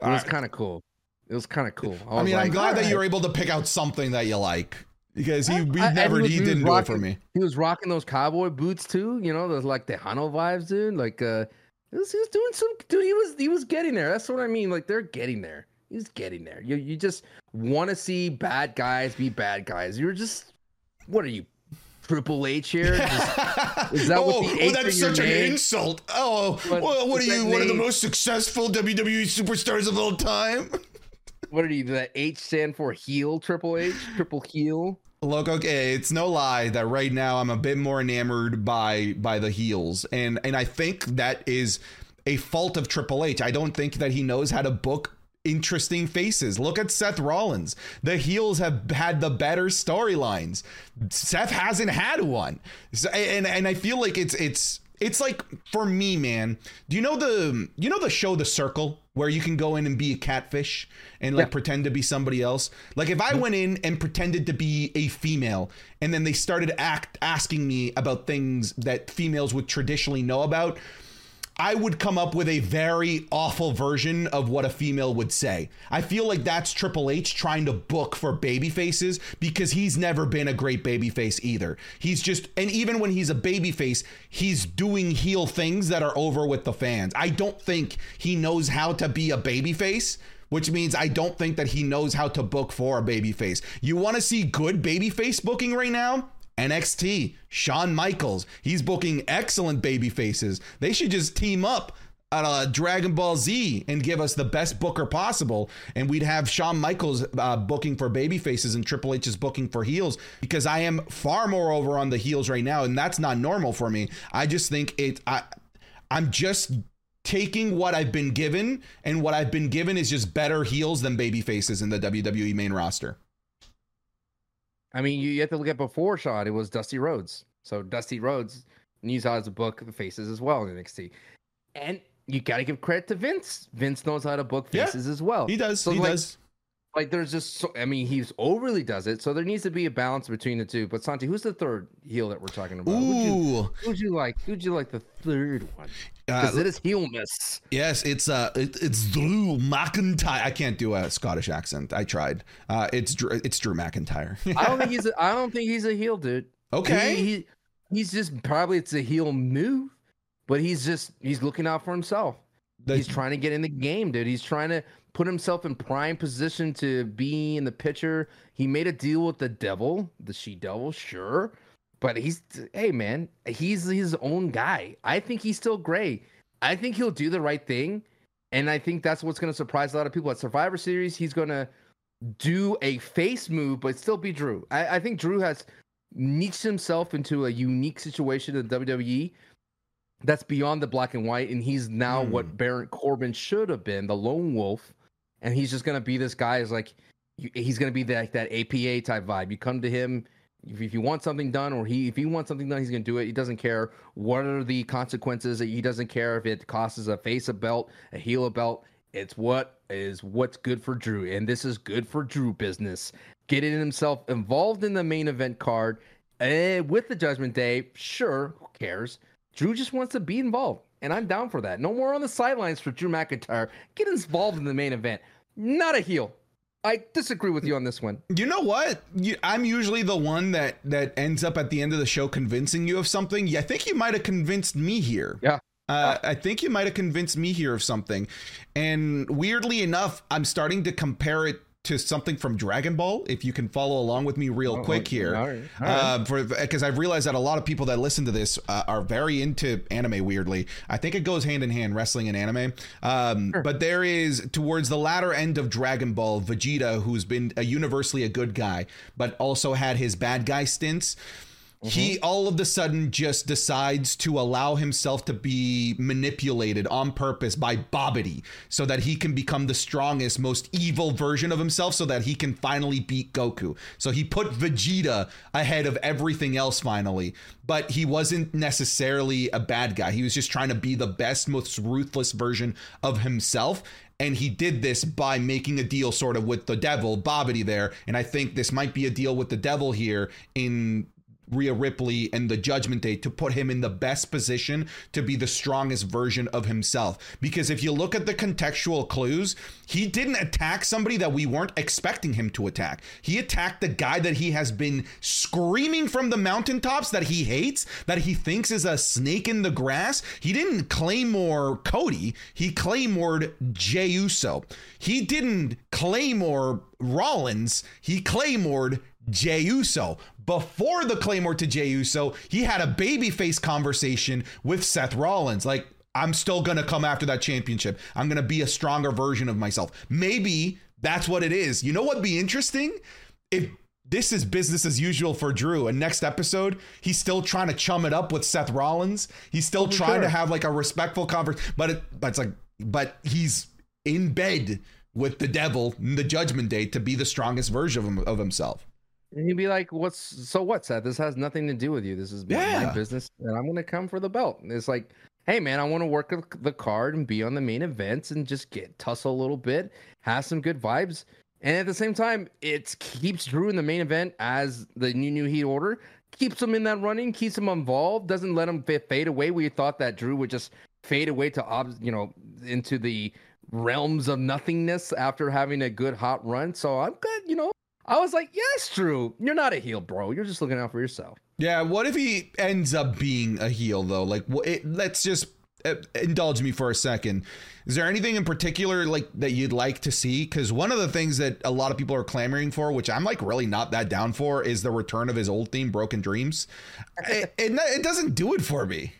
Speaker 2: It was kind of cool. It was kind of cool.
Speaker 1: I
Speaker 2: was
Speaker 1: mean, I'm
Speaker 2: like,
Speaker 1: glad that
Speaker 2: "All
Speaker 1: you
Speaker 2: were
Speaker 1: able to pick out something that you like. Because he, we
Speaker 2: I- and
Speaker 1: never,
Speaker 2: was-
Speaker 1: he didn't do it for me.
Speaker 2: He was rocking those cowboy boots too. You know, those like the Tejano vibes, dude. Like, uh, he was, he was doing some, dude. He was, he was getting there. That's what I mean. Like, they're getting there. He's getting there. You, you just want to see bad guys be bad guys. You're just, what are you, Triple H here? Just- is that
Speaker 1: oh,
Speaker 2: what the
Speaker 1: oh, that's such an
Speaker 2: name?
Speaker 1: insult. Oh,
Speaker 2: What-
Speaker 1: well, what are you,
Speaker 2: that
Speaker 1: one of the most successful WWE superstars of all time?
Speaker 2: what are you? The H stand for heel. Triple H. Triple heel.
Speaker 1: Look, okay, it's no lie that right now I'm a bit more enamored by by the heels, and and I think that is a fault of Triple H. I don't think that he knows how to book interesting faces. Look at Seth Rollins. The heels have had the better storylines. Seth hasn't had one, so, and and I feel like it's it's it's like for me, man. Do you know the you know the show The Circle where you can go in and be a catfish and like
Speaker 2: Yeah.
Speaker 1: pretend to be somebody else? Like if I went in and pretended to be a female and then they started act asking me about things that females would traditionally know about, I would come up with a very awful version of what a female would say. I feel like that's Triple H trying to book for baby faces because he's never been a great baby face either. He's just and even when he's a baby face, he's doing heel things that are over with the fans. I don't think he knows how to be a baby face. Which means I don't think that he knows how to book for a baby face. You want to see good baby face booking right now? NXT, Shawn Michaels. He's booking excellent baby faces. They should just team up at uh, Dragon Ball Z and give us the best booker possible. And we'd have Shawn Michaels uh, booking for baby faces and Triple H is booking for heels because I am far more over on the heels right now. And that's not normal for me. I just think it, I, I'm just taking what I've been given, and what I've been given is just better heels than baby faces in the WWE main roster.
Speaker 2: I mean, you, you have to look at before Shawn. It was Dusty Rhodes. So Dusty Rhodes knows how to book faces as well in NXT, and you got to give credit to Vince. Vince knows how to book
Speaker 1: Yeah,
Speaker 2: faces as well.
Speaker 1: He does.
Speaker 2: So,
Speaker 1: he
Speaker 2: like,
Speaker 1: does.
Speaker 2: Like, there's just, so, I mean, he's overly does it. So there needs to be a balance between the two. But Santi, who's the third heel that we're talking about? Who'd you, who'd you like? Who'd you like the third one?
Speaker 1: uh,
Speaker 2: Because it is heel miss.
Speaker 1: yes, it's uh, it, it's Drew McIntyre. I can't do a Scottish accent. I tried. Uh, it's Drew, it's Drew McIntyre.
Speaker 2: I don't think he's. A, I don't think he's a heel, dude.
Speaker 1: okay.
Speaker 2: He, he he's just probably it's a heel move, but he's just he's looking out for himself.
Speaker 1: The-
Speaker 2: he's trying to get in the game, dude. He's trying to put himself in prime position to be in the picture. He made a deal with the devil, the she devil, sure. But he's hey man, he's his own guy. I think he's still great. I think he'll do the right thing. And I think that's what's gonna surprise a lot of people at Survivor Series. He's gonna do a face move, but still be Drew. I, I think Drew has niched himself into a unique situation in WWE that's beyond the black and white, and he's now
Speaker 1: Hmm.
Speaker 2: what Baron Corbin should have been, the lone wolf, and he's just gonna be this guy is like, he's going to be like that APA type vibe. You come to him if, you want something done, or he if he wants something done, he's going to do it. He doesn't care what are the consequences. He doesn't care if it costs a face a belt, a heel a belt. It's what is what's good for Drew, and this is good for Drew business. Getting himself involved in the main event card uh, with the Judgment Day, sure, who cares? Drew just wants to be involved, and I'm down for that. No more on the sidelines for Drew McIntyre. Get involved in the main event. Not a heel. I disagree with you on this one.
Speaker 1: You know what? You, I'm usually the one that that ends up at the end of the show convincing you of something. Yeah, I think you might have convinced me here.
Speaker 2: Yeah.
Speaker 1: Uh, I think you might have convinced me here of something. And weirdly enough, I'm starting to compare it to something from Dragon Ball. If you can follow along with me real oh, quick here, all right, all right. Uh, for because I've realized that a lot of people that listen to this uh, are very into anime. Weirdly, I think it goes hand in hand, wrestling and anime. Um, sure. But there is towards the latter end of Dragon Ball, Vegeta, who's been a universally a good guy, but also had his bad guy stints. Mm-hmm. He all of a sudden just decides to allow himself to be manipulated on purpose by Babidi so that he can become the strongest, most evil version of himself so that he can finally beat Goku. So he put Vegeta ahead of everything else finally, but he wasn't necessarily a bad guy. He was just trying to be the best, most ruthless version of himself and he did this by making a deal sort of with the devil Babidi there and i think this might be a deal with the devil here in Rhea Ripley and the Judgment Day to put him in the best position to be the strongest version of himself. Because if you look at the contextual clues, he didn't attack somebody that we weren't expecting him to attack. He attacked the guy that he has been screaming from the mountaintops that he hates, that he thinks is a snake in the grass. He didn't claymore Cody, he claymored Jey Uso. He didn't claymore Rollins, he claymored Jey Uso. Before the Claymore to Jey Uso, he had a babyface conversation with Seth Rollins. Like, I'm still going to come after that championship. I'm going to be a stronger version of myself. Maybe that's what it is. You know what'd be interesting? If this is business as usual for Drew. And next episode, he's still trying to chum it up with Seth Rollins. He's still oh, trying sure. to have like a respectful conversation, but it, but it's like, but he's in bed with the devil in the Judgment Day to be the strongest version of, of himself.
Speaker 2: And he'd be like, "What's so what, Seth? This has nothing to do with you. This is yeah. my business, and I'm gonna come for the belt." And it's like, "Hey, man, I want to work the card and be on the main events and just get tussle a little bit, have some good vibes." And at the same time, it keeps Drew in the main event as the new New Heat Order, keeps him in that running, keeps him involved, doesn't let him fade away. We thought that Drew would just fade away to, you know, into the realms of nothingness after having a good hot run. So I'm good, you know. I was like, yes, Drew, you're not a heel, bro. You're just looking out for yourself.
Speaker 1: Yeah. What if he ends up being a heel though? Like, it, let's just uh, indulge me for a second. Is there anything in particular like that you'd like to see? Because one of the things that a lot of people are clamoring for, which I'm like really not that down for, is the return of his old theme, Broken Dreams. it, it, it doesn't do it for me.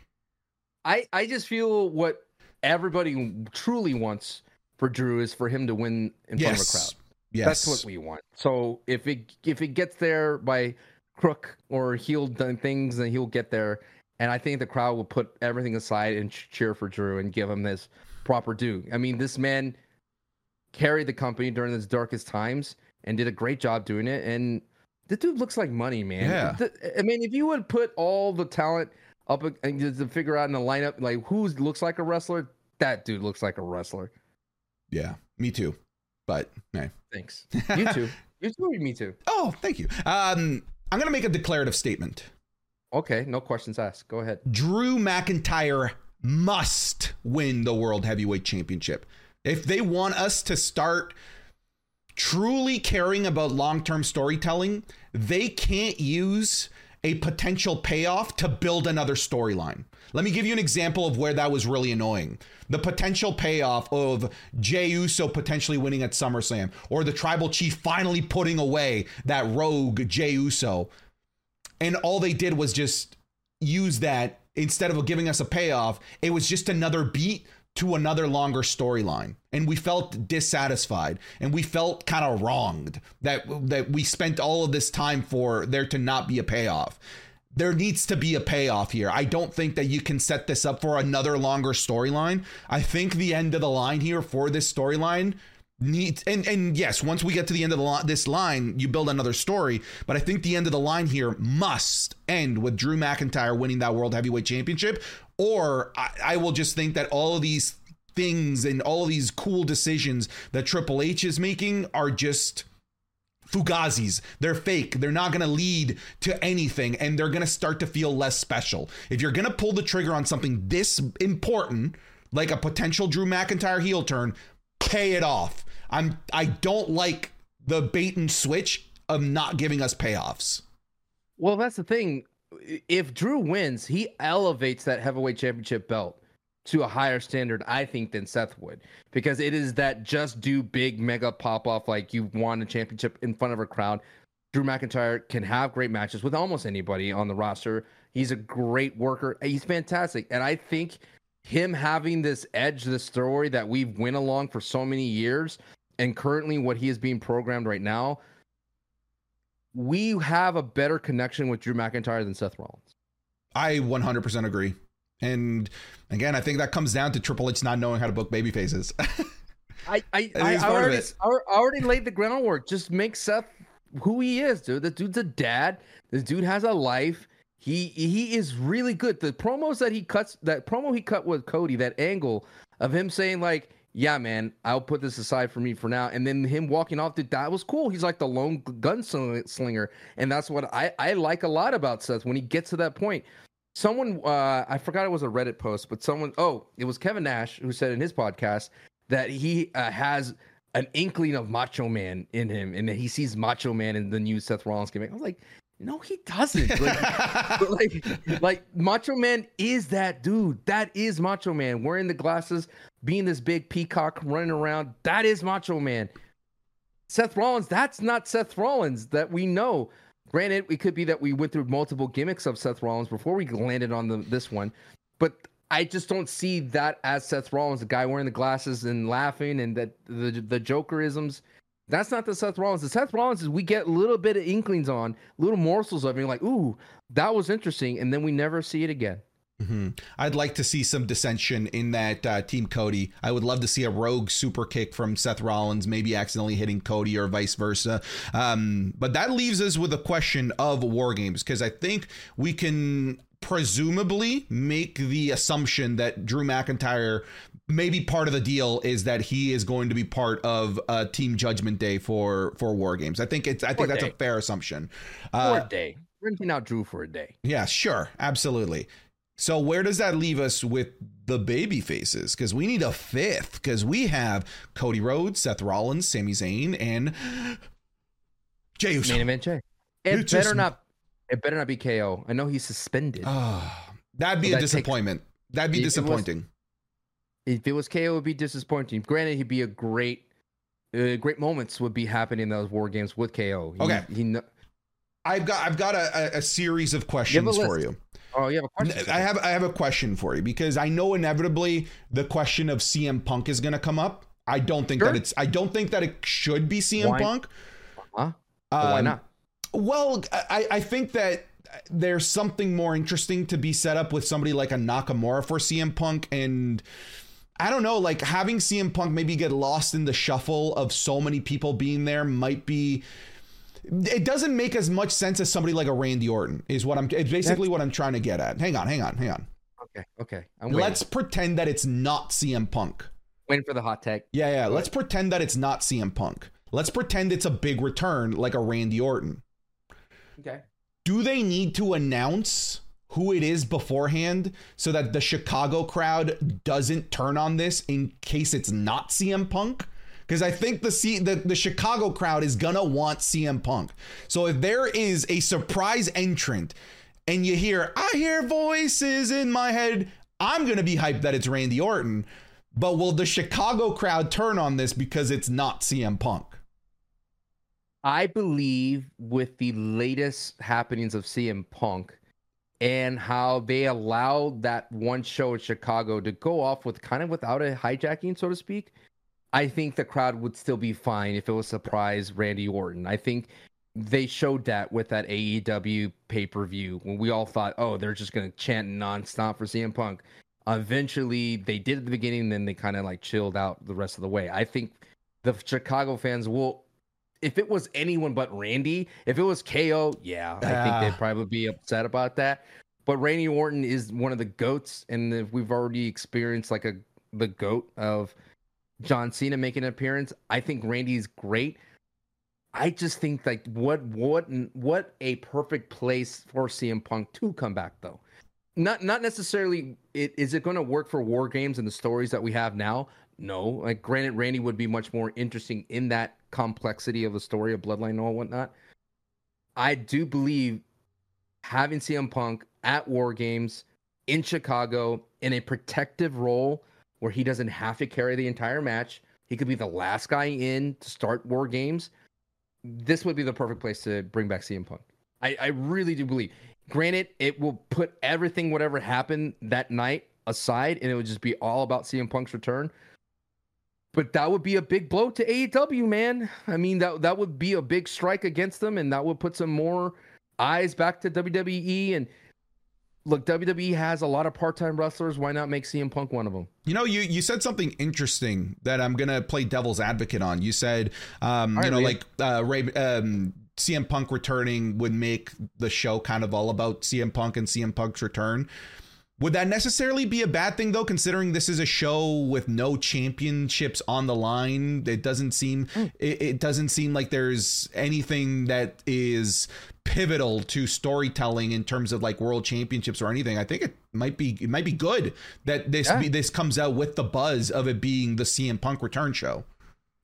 Speaker 2: I I just feel what everybody truly wants for Drew is for him to win in yes. front of a crowd. Yes. That's what we want. So if it if it gets there by crook or heel done things, then he'll get there. And I think the crowd will put everything aside and cheer for Drew and give him his proper due. I mean, this man carried the company during his darkest times and did a great job doing it. And the dude looks like money, man.
Speaker 1: Yeah.
Speaker 2: I mean, if you would put all the talent up and to figure out in the lineup, like who looks like a wrestler, that dude looks like a wrestler.
Speaker 1: Yeah, me too. But hey.
Speaker 2: Thanks. You too. you too. Me too.
Speaker 1: Oh, thank you. Um, I'm gonna make a declarative statement.
Speaker 2: Okay, no questions asked. Go ahead.
Speaker 1: Drew McIntyre must win the World Heavyweight Championship. If they want us to start truly caring about long term storytelling, they can't use a potential payoff to build another storyline. Let me give you an example of where that was really annoying. The potential payoff of Jey Uso potentially winning at SummerSlam, or the tribal chief finally putting away that rogue Jey Uso. And all they did was just use that instead of giving us a payoff, it was just another beat to another longer storyline and we felt dissatisfied and we felt kind of wronged that that we spent all of this time for there to not be a payoff there needs to be a payoff here. I don't think that you can set this up for another longer storyline. I think the end of the line here for this storyline needs and and yes once we get to the end of the this line you build another story but i think the end of the line here must end with drew mcintyre winning that world heavyweight championship or i, I will just think that all of these things and all of these cool decisions that triple h is making are just fugazis. They're fake. They're not going to lead to anything and they're going to start to feel less special. If you're going to pull the trigger on something this important, like a potential Drew McIntyre heel turn, pay it off. I'm I don't like the bait and switch of not giving us payoffs.
Speaker 2: Well, that's the thing. If Drew wins, he elevates that heavyweight championship belt to a higher standard, I think, than Seth would, because it is that just do big mega pop off like you won a championship in front of a crowd. Drew McIntyre can have great matches with almost anybody on the roster. He's a great worker. He's fantastic, and I think him having this edge, this story that we've went along for so many years, and currently what he is being programmed right now, we have a better connection with Drew McIntyre than Seth Rollins.
Speaker 1: I 100% agree. And again, I think that comes down to Triple H not knowing how to book baby faces.
Speaker 2: I I, I, I already I already laid the groundwork. Just make Seth who he is, dude. The dude's a dad. This dude has a life. He he is really good. The promos that he cuts, that promo he cut with Cody, that angle of him saying like, "Yeah, man, I'll put this aside for me for now," and then him walking off, dude, that was cool. He's like the lone gunslinger, and that's what I I like a lot about Seth when he gets to that point someone uh, I forgot it was a Reddit post, but someone oh it was Kevin Nash who said in his podcast that he uh, has an inkling of Macho Man in him, and that he sees Macho Man in the new Seth Rollins gimmick. I was like, no, he doesn't. Like, like, like Macho Man is that dude. That is Macho Man wearing the glasses, being this big peacock running around. That is Macho Man. Seth Rollins, that's not Seth Rollins that we know. Granted, it could be that we went through multiple gimmicks of Seth Rollins before we landed on the, this one, but I just don't see that as Seth Rollins, the guy wearing the glasses and laughing and that the the Jokerisms. That's not the Seth Rollins. The Seth Rollins is we get a little bit of inklings on, little morsels of it, like, ooh, that was interesting, and then we never see it again.
Speaker 1: Mm-hmm. I'd like to see some dissension in that uh, Team Cody. I would love to see a rogue super kick from Seth Rollins, maybe accidentally hitting Cody or vice versa. Um, but that leaves us with a question of War Games because I think we can presumably make the assumption that Drew McIntyre maybe part of the deal is that he is going to be part of uh, Team Judgment Day for for War Games. I think it's I think that's a fair assumption.
Speaker 2: Uh, a day, renting out Drew for a day.
Speaker 1: Yeah, sure, absolutely. So where does that leave us with the baby faces? Because we need a fifth. Because we have Cody Rhodes, Seth Rollins, Sami Zayn, and Jey Uso.
Speaker 2: Main event Jey. It, it better just... not. It better not be KO. I know he's suspended.
Speaker 1: Oh, that'd be a that disappointment. That'd be if disappointing.
Speaker 2: It was, if it was KO, it would be disappointing. Granted, he'd be a great, uh, great moments would be happening in those war games with KO.
Speaker 1: He, okay. He, I've got I've got a, a series of questions for you.
Speaker 2: Oh, you have a question?
Speaker 1: I have I have a question for you because I know inevitably the question of CM Punk is going to come up. I don't think sure. that it's I don't think that it should be CM why? Punk.
Speaker 2: Huh? Um, why not?
Speaker 1: Well, I I think that there's something more interesting to be set up with somebody like a Nakamura for CM Punk and I don't know, like having CM Punk maybe get lost in the shuffle of so many people being there might be it doesn't make as much sense as somebody like a Randy Orton is what I'm it's basically That's, what I'm trying to get at. Hang on, hang on, hang on.
Speaker 2: Okay, okay.
Speaker 1: Let's pretend that it's not CM Punk.
Speaker 2: Waiting for the hot take.
Speaker 1: Yeah, yeah. Let's pretend that it's not CM Punk. Let's pretend it's a big return like a Randy Orton.
Speaker 2: Okay.
Speaker 1: Do they need to announce who it is beforehand so that the Chicago crowd doesn't turn on this in case it's not CM Punk? because I think the, C, the the Chicago crowd is gonna want CM Punk. So if there is a surprise entrant and you hear I hear voices in my head, I'm gonna be hyped that it's Randy Orton. But will the Chicago crowd turn on this because it's not CM Punk?
Speaker 2: I believe with the latest happenings of CM Punk and how they allowed that one show in Chicago to go off with kind of without a hijacking, so to speak, I think the crowd would still be fine if it was surprise Randy Orton. I think they showed that with that AEW pay per view when we all thought, oh, they're just gonna chant nonstop for CM Punk. Eventually, they did at the beginning, then they kind of like chilled out the rest of the way. I think the Chicago fans will if it was anyone but Randy, if it was KO, yeah, I think ah. they'd probably be upset about that. But Randy Orton is one of the goats, and if we've already experienced like a the goat of John Cena making an appearance, I think Randy's great. I just think like what what what a perfect place for CM Punk to come back though. Not not necessarily it is it going to work for war games and the stories that we have now? No. Like granted Randy would be much more interesting in that complexity of the story of bloodline and all whatnot. I do believe having CM Punk at war games in Chicago in a protective role where he doesn't have to carry the entire match. He could be the last guy in to start war games this would be the perfect place to bring back CM Punk. I, I really do believe. Granted, it will put everything, whatever happened that night, aside, and it would just be all about CM Punk's return. But that would be a big blow to AEW, man. I mean, that that would be a big strike against them, and that would put some more eyes back to WWE. And look, WWE has a lot of part-time wrestlers. Why not make CM Punk one of them?
Speaker 1: You know, you you said something interesting that I'm gonna play devil's advocate on. You said, um, right, you know, Liam. like uh, Ray, um, CM Punk returning would make the show kind of all about CM Punk and CM Punk's return. Would that necessarily be a bad thing though, considering this is a show with no championships on the line? It doesn't seem mm. it, it, doesn't seem like there's anything that is pivotal to storytelling in terms of like world championships or anything. I think it might be it might be good that this yeah. be, this comes out with the buzz of it being the CM Punk return show.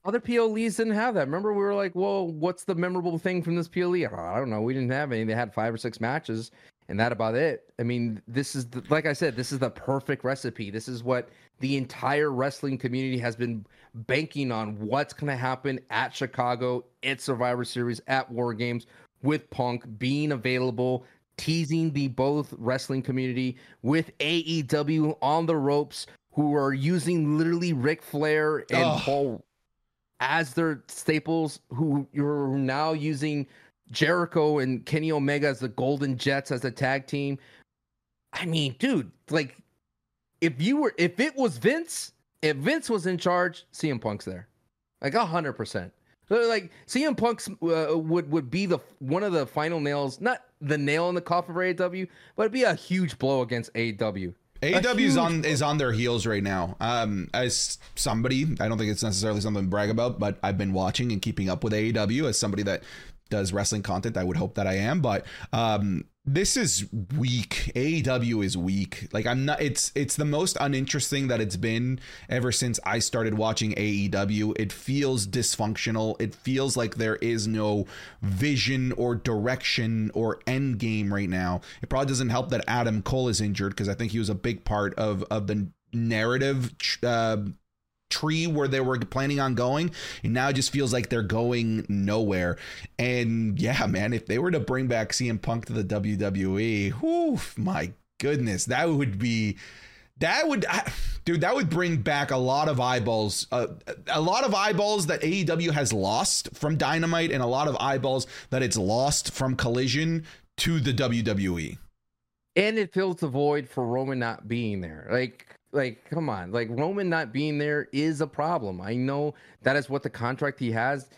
Speaker 2: Other PLEs didn't have that. Remember, we were like, "Well, what's the memorable thing from this PLE?" I don't know. We didn't have any. They had five or six matches, and that about it. I mean, this is the, like I said, this is the perfect recipe. This is what the entire wrestling community has been banking on. What's going to happen at Chicago, at Survivor Series, at War Games, with Punk being available, teasing the both wrestling community with AEW on the ropes, who are using literally Ric Flair and oh. Paul as their staples, who you're now using Jericho and Kenny Omega as the Golden Jets as a tag team. I mean, dude, like if you were if it was Vince, if Vince was in charge, CM Punk's there. Like a hundred percent. Like CM Punk's uh, would would be the one of the final nails, not the nail in the coffin for AEW, but it'd be a huge blow against AEW.
Speaker 1: AEW is on blow. is on their heels right now. Um, as somebody, I don't think it's necessarily something to brag about, but I've been watching and keeping up with AEW as somebody that does wrestling content. I would hope that I am, but um, this is weak. AEW is weak. Like I'm not. It's it's the most uninteresting that it's been ever since I started watching AEW. It feels dysfunctional. It feels like there is no vision or direction or end game right now. It probably doesn't help that Adam Cole is injured because I think he was a big part of of the narrative uh, tree where they were planning on going and now it just feels like they're going nowhere. And yeah man if they were to bring back CM Punk to the WWE whew, my goodness that would be that would dude that would bring back a lot of eyeballs uh, a lot of eyeballs that AEW has lost from Dynamite and a lot of eyeballs that it's lost from Collision to the WWE
Speaker 2: and it fills the void for Roman not being there. Like like come on like roman not being there is a problem i know that is what the contract he has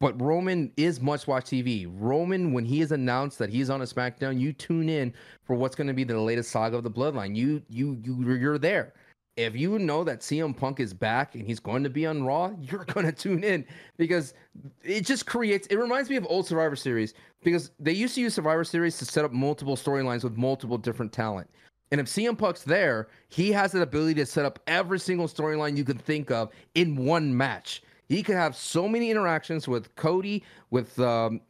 Speaker 2: but roman is much watch tv roman when he is announced that he's on a smackdown you tune in for what's going to be the latest saga of the bloodline you you you you're there if you know that CM Punk is back and he's going to be on Raw, you're going to tune in because it just creates. It reminds me of old Survivor Series because they used to use Survivor Series to set up multiple storylines with multiple different talent. And if CM Punk's there, he has the ability to set up every single storyline you can think of in one match. He could have so many interactions with Cody, with um,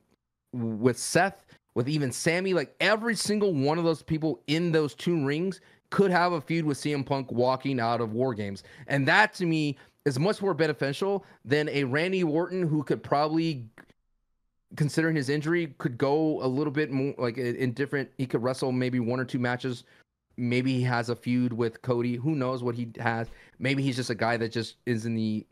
Speaker 2: with Seth, with even Sami. Like every single one of those people in those two rings could have a feud with CM Punk walking out of War Games, and that to me is much more beneficial than a Randy Orton who could probably considering his injury, could go a little bit more like in different. He could wrestle maybe one or two matches Maybe he has a feud with Cody. Who knows what he has? Maybe he's just a guy that just is in the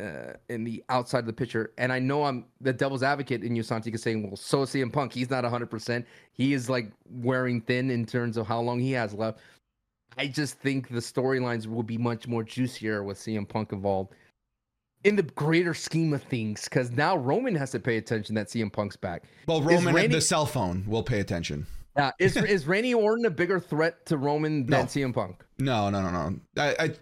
Speaker 2: uh, in the outside of the picture. And I know I'm the devil's advocate in Santi is saying, well, so is CM Punk. He's not 100%. He is like wearing thin in terms of how long he has left. I just think the storylines will be much more juicier with CM Punk involved. in the greater scheme of things, because now Roman has to pay attention that CM Punk's back.
Speaker 1: Well, Roman Randy, the cell phone will pay attention.
Speaker 2: Yeah, is is Randy Orton a bigger threat to Roman than no. CM Punk?
Speaker 1: No, no, no, no. I, I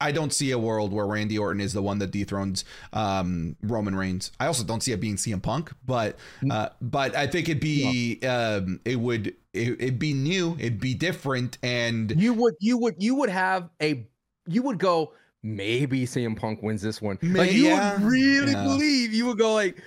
Speaker 1: I don't see a world where Randy Orton is the one that dethrones um, Roman Reigns. I also don't see it being CM Punk, but mm. uh, but I think it'd be um, it would it, would be new, it'd be different, and
Speaker 2: you would you would you would have a you would go maybe CM Punk wins this one. Like you yeah, would really yeah. believe you would go like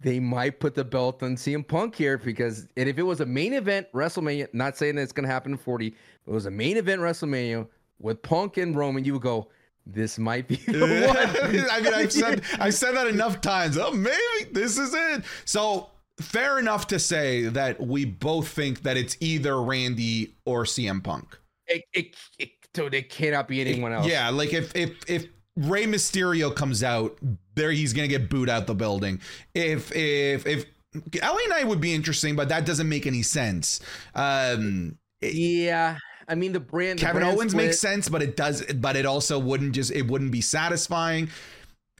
Speaker 2: they might put the belt on CM Punk here because and if it was a main event WrestleMania, not saying that it's gonna happen in 40, it was a main event WrestleMania with Punk and Roman, you would go, this might be the one.
Speaker 1: I mean, I've said I said that enough times. Oh, maybe this is it. So fair enough to say that we both think that it's either Randy or CM Punk.
Speaker 2: It, it, it dude, it cannot be anyone else.
Speaker 1: Yeah, like if if if Rey Mysterio comes out, there he's gonna get booed out the building. If if if LA Knight would be interesting, but that doesn't make any sense. Um,
Speaker 2: yeah, I mean, the brand.
Speaker 1: Kevin
Speaker 2: the brand
Speaker 1: Owens
Speaker 2: split,
Speaker 1: makes sense, but it does. But it also wouldn't just. It wouldn't be satisfying.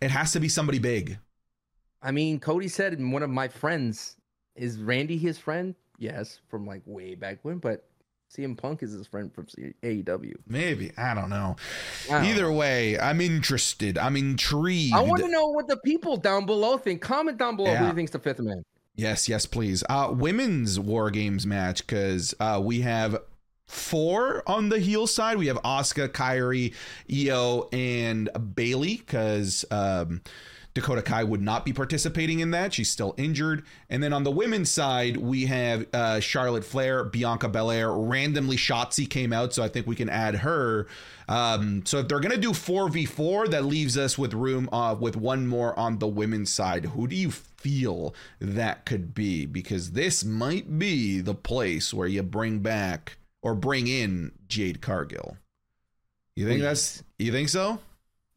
Speaker 1: It has to be somebody big.
Speaker 2: I mean, Cody said, and one of my friends is Randy his friend. Yes, from like way back when, but CM Punk is his friend from AEW.
Speaker 1: Maybe I don't know. Don't Either way, I'm interested. I'm intrigued.
Speaker 2: I want to know what the people down below think. Comment down below yeah. who you think's the fifth man.
Speaker 1: Yes, yes, please. Uh, women's War Games match because uh, we have four on the heel side. We have Asuka, Kairi, Io, and Bayley because um, Dakota Kai would not be participating in that. She's still injured. And then on the women's side, we have uh, Charlotte Flair, Bianca Belair. Randomly, Shotzi came out, so I think we can add her. Um, so if they're gonna do four v four, that leaves us with room uh, with one more on the women's side. Who do you feel that could be? Because this might be the place where you bring back or bring in Jade Cargill. You think Please. that's you think so?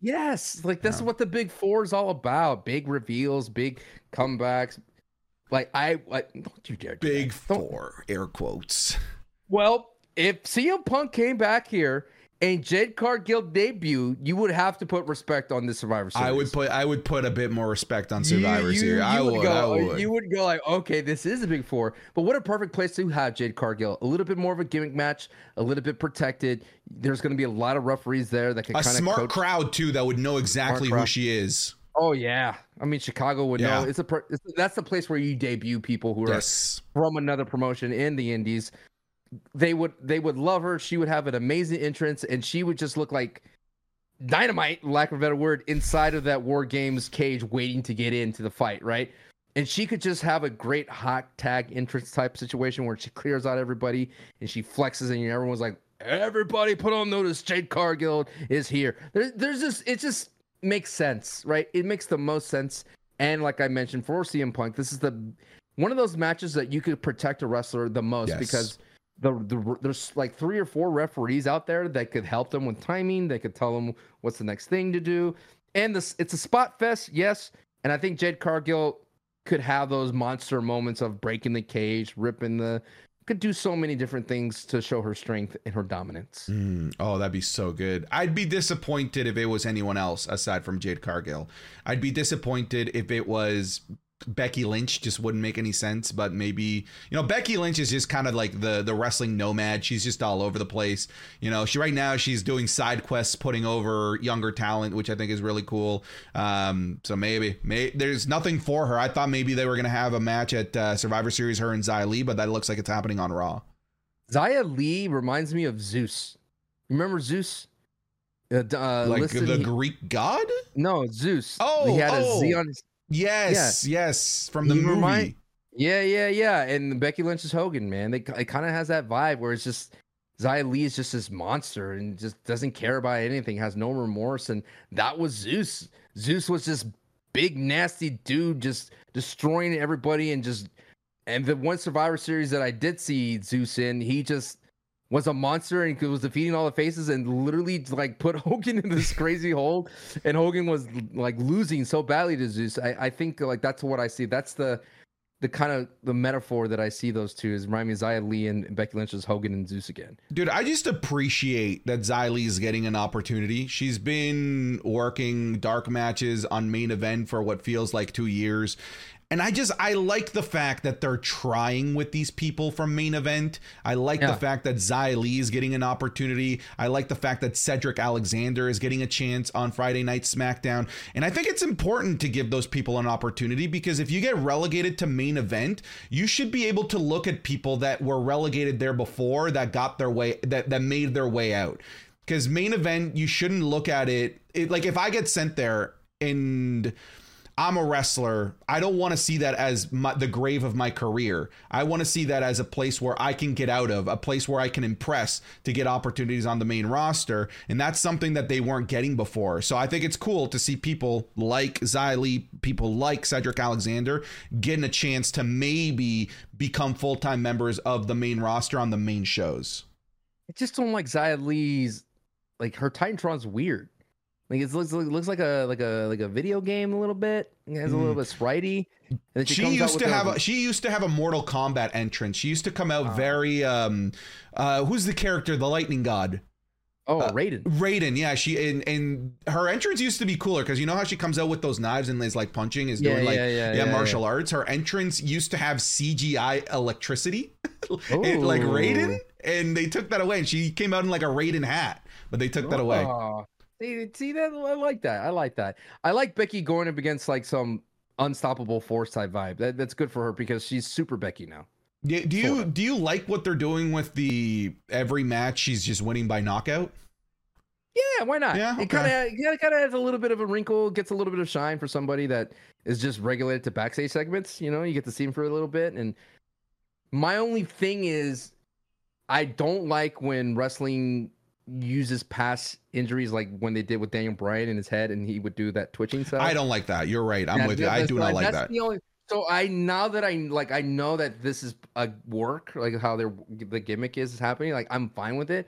Speaker 2: Yes, like that's what the big four is all about. Big reveals, big comebacks. Like I, like, don't you dare.
Speaker 1: Big four, air quotes.
Speaker 2: Well, if CM Punk came back here and Jade Cargill debut, you would have to put respect on the Survivor Series.
Speaker 1: I would put I would put a bit more respect on Survivor you, you, Series. You I would,
Speaker 2: go,
Speaker 1: I uh, would.
Speaker 2: You would go like, okay, this is a big four, but what a perfect place to have Jade Cargill. A little bit more of a gimmick match, a little bit protected. There's going to be a lot of referees there that can kind of
Speaker 1: smart
Speaker 2: coach.
Speaker 1: crowd too that would know exactly who she is.
Speaker 2: Oh yeah, I mean Chicago would yeah. know. It's a it's, that's the place where you debut people who are yes. from another promotion in the Indies they would they would love her. She would have an amazing entrance, and she would just look like dynamite, lack of a better word, inside of that War Games cage, waiting to get into the fight, right? And she could just have a great hot tag entrance type situation where she clears out everybody and she flexes, and everyone's like, "Everybody, put on notice! Jade Cargill is here." There, there's just it just makes sense, right? It makes the most sense. And like I mentioned for CM Punk, this is the one of those matches that you could protect a wrestler the most yes. because the, the there's like three or four referees out there that could help them with timing. They could tell them what's the next thing to do. And this it's a spot fest, yes. And I think Jade Cargill could have those monster moments of breaking the cage, ripping the could do so many different things to show her strength and her dominance.
Speaker 1: Mm, oh, that'd be so good. I'd be disappointed if it was anyone else aside from Jade Cargill. I'd be disappointed if it was Becky Lynch just wouldn't make any sense, but maybe you know Becky Lynch is just kind of like the the wrestling nomad. She's just all over the place. You know, she right now she's doing side quests, putting over younger talent, which I think is really cool. Um, so maybe, may, there's nothing for her. I thought maybe they were gonna have a match at uh, Survivor Series, her and Xia Li, but that looks like it's happening on Raw.
Speaker 2: Xia Li reminds me of Zeus. Remember Zeus?
Speaker 1: Uh, uh, like listen, the Greek god?
Speaker 2: No, Zeus.
Speaker 1: Oh,
Speaker 2: he
Speaker 1: had oh. a Z on his Yes, yeah. yes, from the you movie. Remind,
Speaker 2: yeah, yeah, yeah. And Becky Lynch is Hogan, man. They, it kind of has that vibe where it's just Xia Li is just this monster and just doesn't care about anything, has no remorse. And that was Zeus. Zeus was this big, nasty dude just destroying everybody and just. And the one Survivor Series that I did see Zeus in, he just was a monster and was defeating all the faces and literally like put Hogan in this crazy hole. And Hogan was like losing so badly to Zeus. I, I think like that's what I see. That's the the kind of the metaphor that I see those two is remind Xia Li and Becky Lynch Lynch's Hogan and Zeus again.
Speaker 1: Dude, I just appreciate that Xia Li is getting an opportunity. She's been working dark matches on main event for what feels like two years. And I just I like the fact that they're trying with these people from main event. I like
Speaker 2: Yeah.
Speaker 1: the fact that Xia Li is getting an opportunity. I like the fact that Cedric Alexander is getting a chance on Friday Night SmackDown. And I think it's important to give those people an opportunity because if you get relegated to main event, you should be able to look at people that were relegated there before that got their way that that made their way out. Because main event, you shouldn't look at it, it like if I get sent there and I'm a wrestler. I don't want to see that as my, the grave of my career. I want to see that as a place where I can get out of, a place where I can impress to get opportunities on the main roster. And that's something that they weren't getting before. So I think it's cool to see people like Li, people like Cedric Alexander getting a chance to maybe become full time members of the main roster on the main shows.
Speaker 2: I just don't like Xia like her Titantron's weird. Like it looks it looks like a like a like a video game a little bit. It has a little bit spritey. And
Speaker 1: Mm. She,
Speaker 2: comes
Speaker 1: used to have a, she used to have a Mortal Kombat entrance. She used to come out very um uh who's the character the lightning god
Speaker 2: oh
Speaker 1: uh,
Speaker 2: Raiden.
Speaker 1: Raiden, yeah, she and and her entrance used to be cooler because you know how she comes out with those knives and is like punching, is
Speaker 2: Yeah,
Speaker 1: doing like
Speaker 2: yeah,
Speaker 1: yeah,
Speaker 2: yeah,
Speaker 1: martial arts. Her entrance used to have CGI electricity, It- like Raiden, and they took that away. And she came out in like a Raiden hat, but they took that away.
Speaker 2: Oh, see, see that? I like that. I like that. I like Becky going up against like some unstoppable force type vibe. That, that's good for her because she's super Becky now.
Speaker 1: Yeah, do you do you like what they're doing with the every match she's just winning by knockout?
Speaker 2: Yeah, why not?
Speaker 1: Yeah,
Speaker 2: It kind of kind of has a little bit of a wrinkle, gets a little bit of shine for somebody that is just regulated to backstage segments. You know, you get to see him for a little bit. And my only thing is, I don't like when wrestling uses past injuries, like when they did with Daniel Bryan in his head, and he would do that twitching stuff.
Speaker 1: I don't like that. You're right. I'm
Speaker 2: Yeah,
Speaker 1: with you. I do not like that.
Speaker 2: The only, so I now that I like I know that this is a work, like how their the gimmick is, is happening. Like I'm fine with it,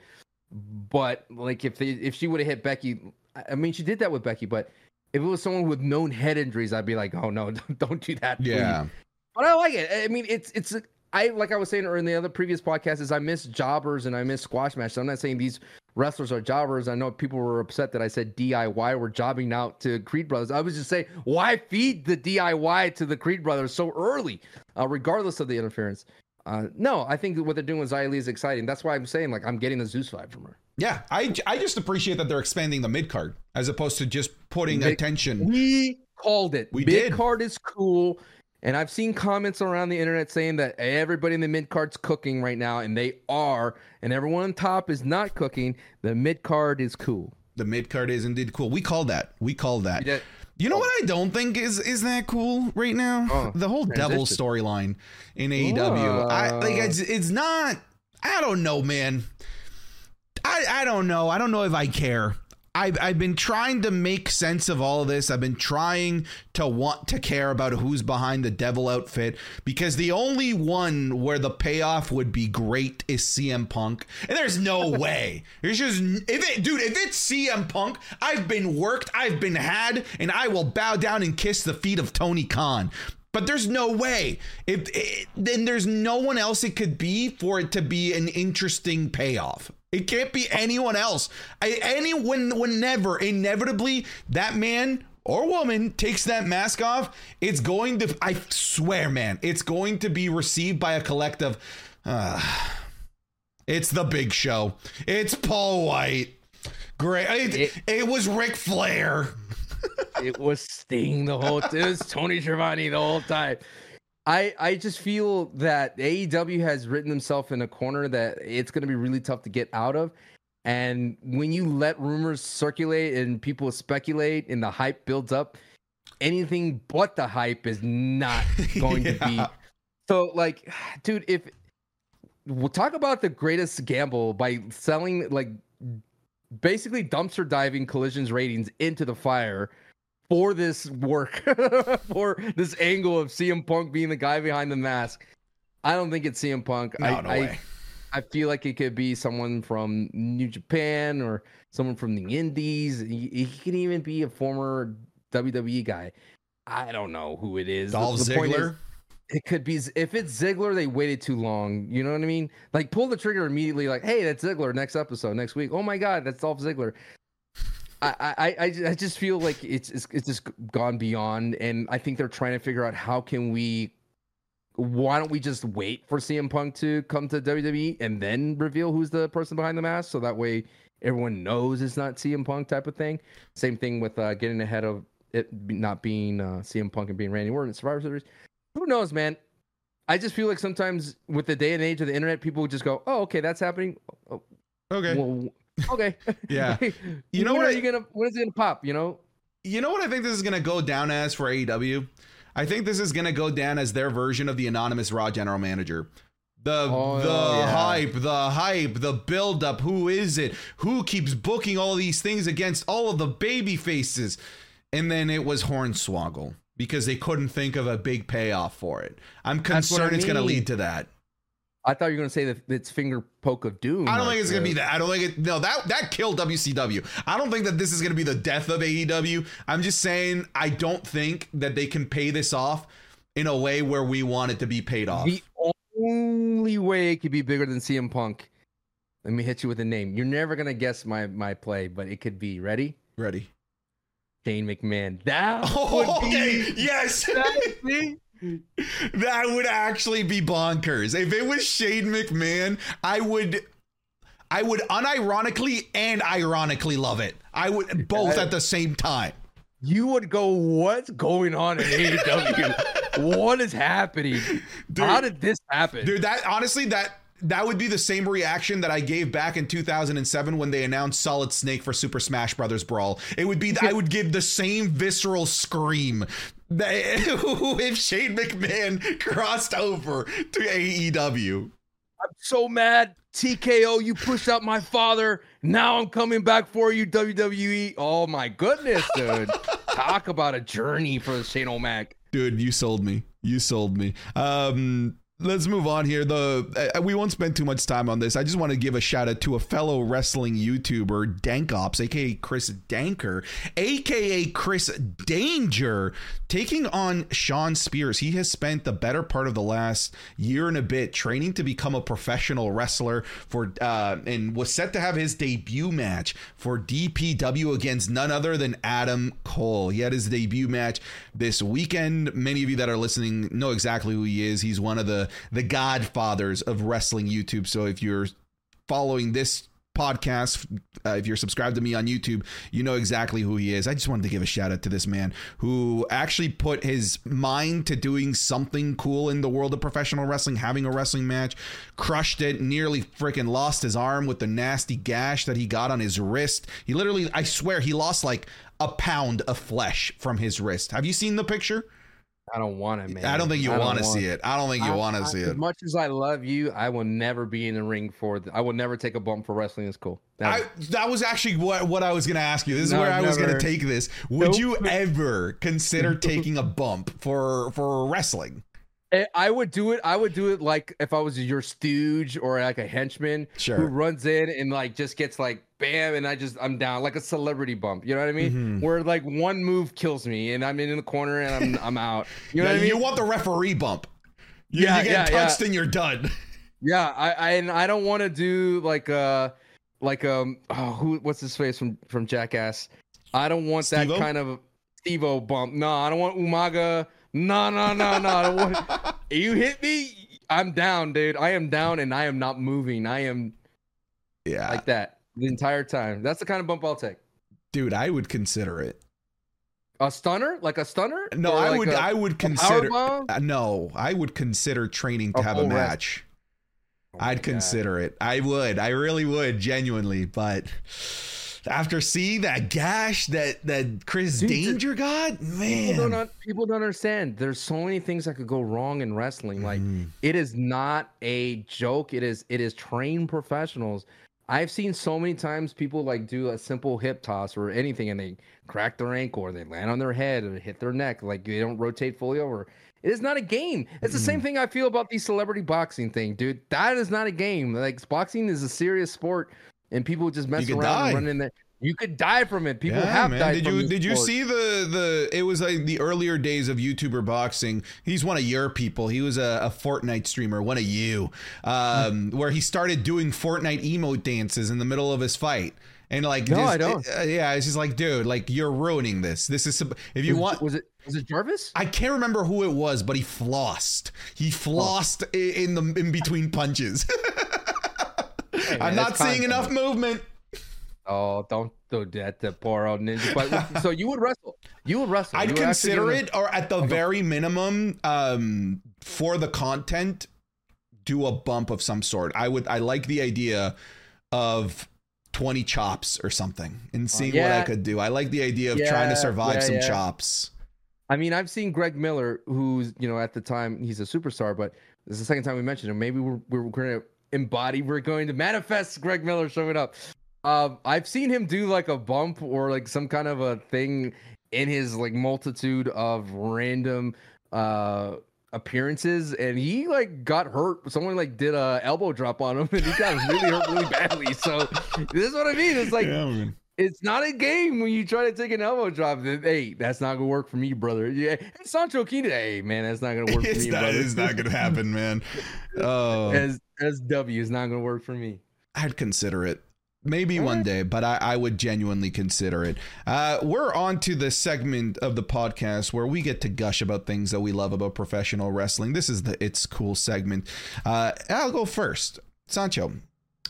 Speaker 2: but like if they if she would have hit Becky, I- I mean she did that with Becky, but if it was someone with known head injuries, I'd be like, oh no, don't, don't do that. please.
Speaker 1: Yeah.
Speaker 2: But I like it. I mean, it's it's I like I was saying or in the other previous podcast is I miss jobbers and I miss squash matches. I'm not saying these wrestlers are jobbers. I know people were upset that I said DIY were jobbing out to Creed Brothers. I was just saying why feed the DIY to the Creed Brothers so early, uh, regardless of the interference. Uh, no, I think what they're doing with Li is exciting. That's why I'm saying like I'm getting the Zeus vibe from her.
Speaker 1: Yeah, I, I just appreciate that they're expanding the mid card as opposed to just putting
Speaker 2: Mid-
Speaker 1: attention.
Speaker 2: We called it.
Speaker 1: We
Speaker 2: mid
Speaker 1: did.
Speaker 2: card is cool. And I've seen comments around the internet saying that everybody in the mid card's cooking right now, and they are, and everyone on top is not cooking. The mid card is cool.
Speaker 1: The mid card is indeed cool. We call that. We call that.
Speaker 2: You
Speaker 1: You know what I don't think is is that cool right now?
Speaker 2: Oh,
Speaker 1: the whole devil
Speaker 2: transition.
Speaker 1: storyline in AEW. I like it's it's not I don't know, man. I I don't know. I don't know if I care. I've, I've been trying to make sense of all of this. I've been trying to want to care about who's behind the devil outfit because the only one where the payoff would be great is CM Punk. And there's no way. There's just if it dude, if it's CM Punk, I've been worked, I've been had, and I will bow down and kiss the feet of Tony Khan. But there's no way. If it, then there's no one else it could be for it to be an interesting payoff. It can't be anyone else. I, anyone, whenever, inevitably, that man or woman takes that mask off, it's going to. I swear, man, it's going to be received by a collective. Uh, it's the Big Show. It's Paul White. Great. It,
Speaker 2: It-
Speaker 1: it was Ric Flair.
Speaker 2: it was Sting the whole. Time. It was Tony Schiavone the whole time. I I just feel that AEW has written themselves in a corner that it's going to be really tough to get out of. And when you let rumors circulate and people speculate and the hype builds up, anything but the hype is not going to be. So, like, dude, if we'll talk about the greatest gamble by selling like basically dumpster diving collisions ratings into the fire for this work for this angle of CM Punk being the guy behind the mask. I don't think it's CM Punk.
Speaker 1: No,
Speaker 2: I,
Speaker 1: no
Speaker 2: I,
Speaker 1: way.
Speaker 2: I feel like it could be someone from New Japan or someone from the Indies. He, he can even be a former WWE guy. I don't know who it is.
Speaker 1: Dolph
Speaker 2: the is-
Speaker 1: Ziggler.
Speaker 2: It could be if it's Ziggler, they waited too long. You know what I mean? Like pull the trigger immediately. Like, hey, that's Ziggler. Next episode, next week. Oh my god, that's Dolph Ziggler. I, I, I, I just feel like it's, it's it's just gone beyond, and I think they're trying to figure out how can we. Why don't we just wait for CM Punk to come to WWE and then reveal who's the person behind the mask, so that way everyone knows it's not CM Punk type of thing. Same thing with uh, getting ahead of it not being uh, CM Punk and being Randy Orton in Survivor Series. Who knows, man? I just feel like sometimes with the day and age of the internet, people would just go, "Oh, okay, that's happening."
Speaker 1: Okay.
Speaker 2: well, okay.
Speaker 1: Yeah.
Speaker 2: you know
Speaker 1: what
Speaker 2: when
Speaker 1: I-
Speaker 2: are you gonna? When is it gonna pop? You know?
Speaker 1: You know what I think this is going to go down as for AEW? I think this is going to go down as their version of the anonymous Raw general manager. The
Speaker 2: Oh,
Speaker 1: the
Speaker 2: yeah.
Speaker 1: hype, the hype, the build up. Who is it? Who keeps booking all these things against all of the baby faces? And then it was Hornswoggle because they couldn't think of a big payoff for it. I'm
Speaker 2: what I
Speaker 1: concerned it's going to lead to that.
Speaker 2: I thought you were gonna say that it's finger poke of doom.
Speaker 1: I don't
Speaker 2: like
Speaker 1: think it's gonna be that. I don't think it. No, that that killed WCW. I don't think that this is gonna be the death of AEW. I'm just saying I don't think that they can pay this off in a way where we want it to be paid off.
Speaker 2: The only way it could be bigger than CM Punk. Let me hit you with a name. You're never gonna guess my my play, but it could be ready.
Speaker 1: Ready?
Speaker 2: Shane McMahon. That
Speaker 1: Oh,
Speaker 2: would
Speaker 1: okay.
Speaker 2: be.
Speaker 1: Yes.
Speaker 2: See?
Speaker 1: That would actually be bonkers. If it was Shane McMahon, I would. I would unironically and ironically love it. I would both at the same time.
Speaker 2: You would go, what's going on in AEW? what is happening? How did this happen?
Speaker 1: Dude, that honestly, that that would be the same reaction that I gave back in 2007 when they announced Solid Snake for Super Smash Brothers Brawl. It would be I would give the same visceral scream that if Shane McMahon crossed over to AEW.
Speaker 2: I'm so mad. TKO, you pushed out my father. Now I'm coming back for you, WWE. Oh my goodness, dude. Talk about a journey for Shane O'Mac.
Speaker 1: Dude, you sold me. You sold me. Um Let's move on here. The uh, we won't spend too much time on this. I just want to give a shout out to a fellow wrestling YouTuber, Dankops, aka Chris Danker, aka Chris Danger, taking on Sean Spears. He has spent the better part of the last year and a bit training to become a professional wrestler for uh, and was set to have his debut match for DPW against none other than Adam Cole. He had his debut match this weekend. Many of you that are listening know exactly who he is. He's one of the the godfathers of wrestling YouTube. So if you're following this podcast, uh, if you're subscribed to me on YouTube, you know exactly who he is. I just wanted to give a shout out to this man who actually put his mind to doing something cool in the world of professional wrestling, having a wrestling match, crushed it, nearly freaking lost his arm with the nasty gash that he got on his wrist. He literally, I swear, he lost like a pound of flesh from his wrist. Have you seen the picture?
Speaker 2: I don't want it, man.
Speaker 1: I don't think you want to see it. I don't think you want to
Speaker 2: I-
Speaker 1: it.
Speaker 2: As much as I love you, I will never be in the ring for. The, I will never take a bump for wrestling. It's cool.
Speaker 1: I, that was actually what, what I was going to ask you. This is
Speaker 2: No,
Speaker 1: where I was going to take this. Would
Speaker 2: Nope.
Speaker 1: you ever consider taking a bump for for wrestling?
Speaker 2: I- I would do it. I would do it like if I was your stooge or like a henchman
Speaker 1: Sure.
Speaker 2: who runs in and like just gets like bam, and I just I'm down like a celebrity bump. You know what I mean?
Speaker 1: Mhm.
Speaker 2: Where like one move kills me and I'm in the corner and I'm I'm out. You know
Speaker 1: Yeah,
Speaker 2: what I mean?
Speaker 1: You want the referee bump. You,
Speaker 2: Yeah,
Speaker 1: you get
Speaker 2: yeah, yeah.
Speaker 1: touched and you're done.
Speaker 2: Yeah, I, I and I don't want to do like uh like um oh who what's his face from from Jackass. I don't want that
Speaker 1: Steve-O?
Speaker 2: kind of Steve-O bump. No, I don't want Umaga. No, no, no, no. I don't want you hit me. I'm down, dude. I am down and I am not moving. I am
Speaker 1: Yeah,
Speaker 2: like that the entire time. That's the kind of bump I'll take.
Speaker 1: dude, I would consider it.
Speaker 2: A stunner, like a stunner.
Speaker 1: No, I
Speaker 2: like
Speaker 1: would.
Speaker 2: a-
Speaker 1: I would consider. Uh, no, I would consider training to
Speaker 2: A
Speaker 1: have a match.
Speaker 2: Oh
Speaker 1: I'd
Speaker 2: God.
Speaker 1: consider it. I would. I really would, genuinely. But after seeing that gash that that Chris
Speaker 2: Dude,
Speaker 1: Danger got,
Speaker 2: People
Speaker 1: man.
Speaker 2: don't, people don't understand. There's so many things that could go wrong in wrestling. Like
Speaker 1: Mhm.
Speaker 2: it is not a joke. It is it is trained professionals. I've seen so many times people like do a simple hip toss or anything and they crack their ankle or they land on their head or hit their neck. Like they don't rotate fully over. It is not a game. It's the same thing I feel about the celebrity boxing thing, dude. That is not a game. Like boxing is a serious sport and people just mess around
Speaker 1: die.
Speaker 2: and run in there. You could die from it. People have
Speaker 1: man.
Speaker 2: died
Speaker 1: Did
Speaker 2: from
Speaker 1: you did you
Speaker 2: sport.
Speaker 1: see the the? It was like the earlier days of YouTuber boxing. He's one of your people. He was a, a Fortnite streamer, one of you, um, where he started doing Fortnite emote dances in the middle of his fight. And like,
Speaker 2: No,
Speaker 1: just-
Speaker 2: I don't.
Speaker 1: uh, yeah, it's just like, dude, like you're ruining this. This is if you
Speaker 2: Was-
Speaker 1: want.
Speaker 2: Was it was it Jarvis?
Speaker 1: I can't remember who it was, but he flossed. He flossed i in the in between punches.
Speaker 2: Hey,
Speaker 1: I'm not seeing
Speaker 2: content.
Speaker 1: enough movement.
Speaker 2: Oh, don't do that to poor old ninja. But so you would wrestle. You would wrestle.
Speaker 1: I'd
Speaker 2: would
Speaker 1: consider
Speaker 2: get in
Speaker 1: it, or at the very minimum, um, for the content, do a bump of some sort. I would. I like the idea of. 20 chops or something and seeing what I could do. I like the idea of trying to survive
Speaker 2: yeah,
Speaker 1: some
Speaker 2: yeah.
Speaker 1: chops.
Speaker 2: I mean, I've seen Greg Miller, who's you know at the time he's a superstar, but this is the second time we mentioned him. Maybe we're we're going to embody, we're going to manifest Greg Miller showing up. Um, I've seen him do like a bump or like some kind of a thing in his like multitude of random uh appearances and he like got hurt someone like did a elbow drop on him and he got really hurt really badly so this is what i mean it's like
Speaker 1: yeah.
Speaker 2: It's not a game when you try to take an elbow drop. Hey, that's not gonna work for me, brother. Yeah, and Sancho Kina, hey man, that's not gonna work for me,
Speaker 1: not,
Speaker 2: brother.
Speaker 1: it's not gonna happen, man. Oh,
Speaker 2: As as W is not gonna work for me.
Speaker 1: I'd consider it. Maybe one day, but I, I would genuinely consider it. Uh, we're on to the segment of the podcast where we get to gush about things that we love about professional wrestling. This is the It's Cool segment. Uh, I'll go first. Sancho,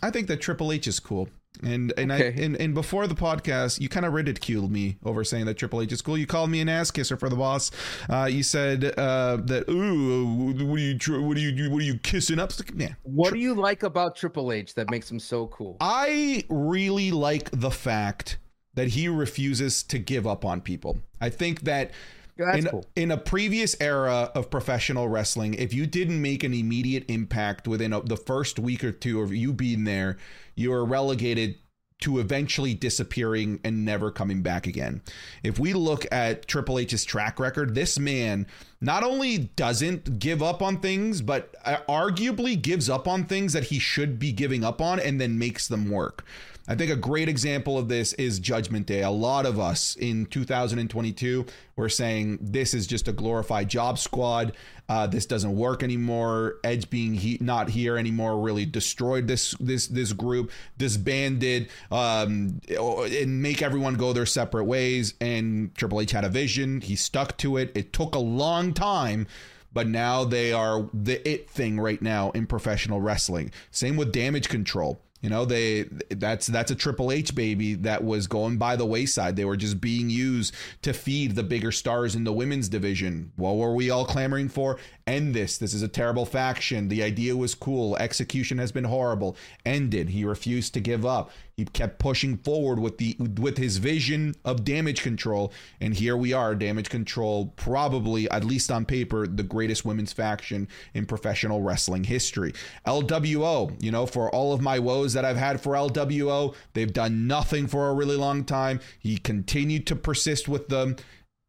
Speaker 1: I think that Triple H is cool. And and I and, and before the podcast, you kind of ridiculed me over saying that Triple H is cool. You called me an ass kisser for the boss. Uh, you said uh, that ooh, what are you what are you what are you kissing up? Yeah,
Speaker 2: What do you like about Triple H that makes him so cool?
Speaker 1: I really like the fact that he refuses to give up on people. I think that
Speaker 2: That's
Speaker 1: in,
Speaker 2: cool.
Speaker 1: in a previous era of professional wrestling, if you didn't make an immediate impact within a, the first week or two of you being there, you were relegated to eventually disappearing and never coming back again. If we look at Triple H's track record, this man not only doesn't give up on things, but uh, arguably gives up on things that he should be giving up on and then makes them work. I think a great example of this is Judgment Day. A lot of us in 2022 were saying this is just a glorified job squad. Uh, this doesn't work anymore. Edge being he, not here anymore really destroyed this this this group, disbanded, um, and make everyone go their separate ways. And Triple H had a vision. He stuck to it. It took a long time but now they are the it thing right now in professional wrestling. Same with damage control. You know, they that's that's a Triple H baby that was going by the wayside. They were just being used to feed the bigger stars in the women's division. What were we all clamoring for? End this. This is a terrible faction. The idea was cool. Execution has been horrible. Ended. He refused to give up. He kept pushing forward with the with his vision of damage control, and here we are. Damage control, probably at least on paper, the greatest women's faction in professional wrestling history. LWO, you know, for all of my woes that I've had for LWO, they've done nothing for a really long time. He continued to persist with them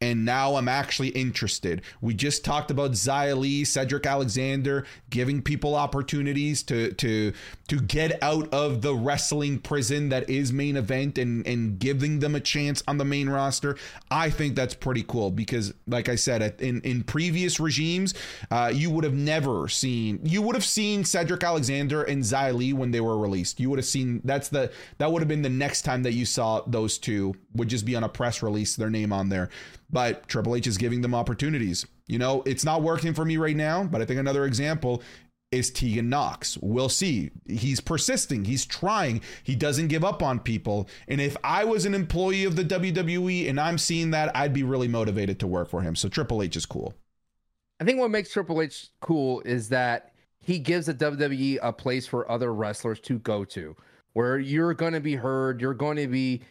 Speaker 1: and now I'm actually interested. We just talked about Xia Li, Cedric Alexander, giving people opportunities to to to get out of the wrestling prison that is main event and and giving them a chance on the main roster. I think that's pretty cool because, like I said, in in previous regimes, uh, you would have never seen you would have seen Cedric Alexander and Xia Li when they were released. You would have seen that's the that would have been the next time that you saw those two would just be on a press release, their name on there but Triple H is giving them opportunities. You know, it's not working for me right now, but I think another example is Tegan Nox. We'll see. He's persisting, he's trying, he doesn't give up on people. And if I was an employee of the WWE and I'm seeing that, I'd be really motivated to work for him. So Triple H is cool.
Speaker 2: I think what makes Triple H cool is that he gives the WWE a place for other wrestlers to go to, where you're going to be heard, you're going to be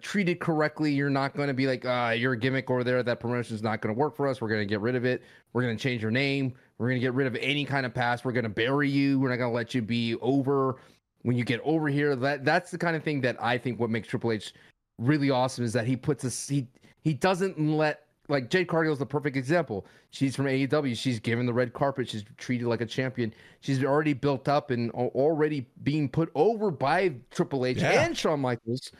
Speaker 2: treated correctly. You're not going to be like, ah, you're a gimmick over there. That promotion's not going to work for us. We're going to get rid of it. We're going to change your name. We're going to get rid of any kind of past. We're going to bury you. We're not going to let you be over when you get over here. That that's the kind of thing that I think what makes Triple H really awesome is that he puts us he he doesn't let like Jade Cargill is the perfect example. She's from AEW. She's given the red carpet. She's treated like a champion. She's already built up and already being put over by Triple H
Speaker 1: Yeah.
Speaker 2: and Shawn Michaels.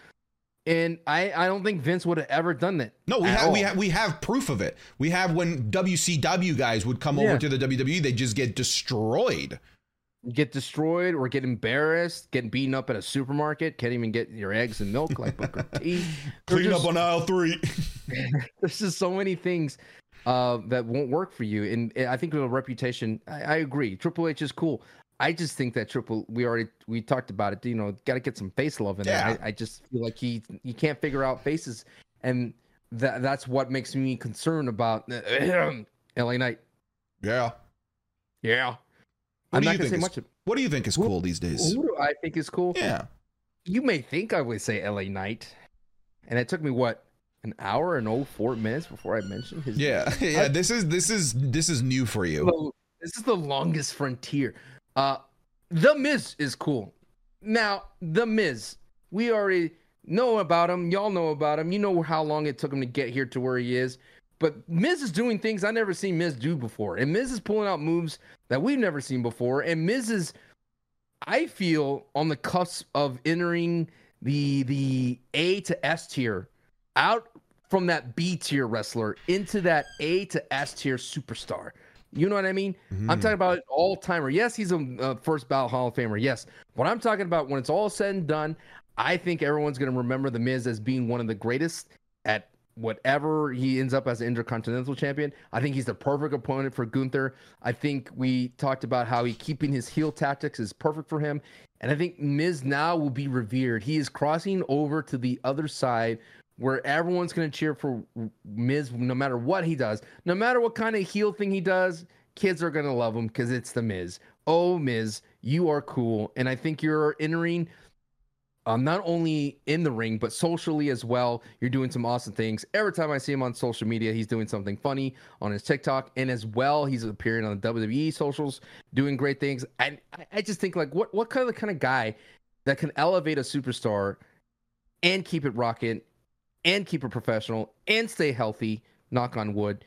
Speaker 2: And I, I don't think Vince would have ever done that.
Speaker 1: No, we have we have we have proof of it. We have when WCW guys would come
Speaker 2: Yeah.
Speaker 1: over to the WWE, they just get destroyed.
Speaker 2: get destroyed or get embarrassed, getting beaten up at a supermarket, can't even get your eggs and milk like Booker T.
Speaker 1: Clean
Speaker 2: just-
Speaker 1: up on aisle three.
Speaker 2: There's just so many things uh, that won't work for you, and I think with a reputation, I, I agree. Triple H is cool. I just think that Triple, we already we talked about it. You know, got to get some face love in
Speaker 1: Yeah.
Speaker 2: there. I, I just feel like he he can't figure out faces, and that that's what makes me concerned about LA Knight.
Speaker 1: yeah.
Speaker 2: Yeah,
Speaker 1: What
Speaker 2: I'm not gonna say
Speaker 1: is-
Speaker 2: much.
Speaker 1: What do you think is
Speaker 2: Who-
Speaker 1: cool these days?
Speaker 2: Who do I think is cool?
Speaker 1: Yeah.
Speaker 2: You may think I would say LA Knight, and it took me what an hour and 04 minutes before I mentioned his.
Speaker 1: Yeah. Yeah. This is this is this is new for you.
Speaker 2: This is the longest frontier. Uh, the Miz is cool. Now, the Miz, we already know about him. Y'all know about him. You know how long it took him to get here to where he is. But Miz is doing things I never seen Miz do before, and Miz is pulling out moves that we've never seen before. And Miz is, I feel, on the cusp of entering the the A to S tier, out from that B tier wrestler into that A to S tier superstar. You know what I mean? I'm
Speaker 1: Mhm.
Speaker 2: talking about all timer. Yes, he's a uh, first ballot Hall of Famer. Yes, but I'm talking about when it's all said and done. I think everyone's going to remember the Miz as being one of the greatest at whatever he ends up as an intercontinental champion. I think he's the perfect opponent for Gunther. I think we talked about how he keeping his heel tactics is perfect for him, and I think Miz now will be revered. He is crossing over to the other side where everyone's going to cheer for Miz no matter what he does, no matter what kind of heel thing he does. Kids are going to love him because it's the Miz. Oh, Miz, you are cool. And I think you're entering um, not only in the ring, but socially as well. You're doing some awesome things. Every time I see him on social media, he's doing something funny on his TikTok. And as well, he's appearing on the WWE socials, doing great things. And I, I just think, like, what, what kind of kind of guy that can elevate a superstar and keep it rocking and keep it professional and stay healthy, knock on wood,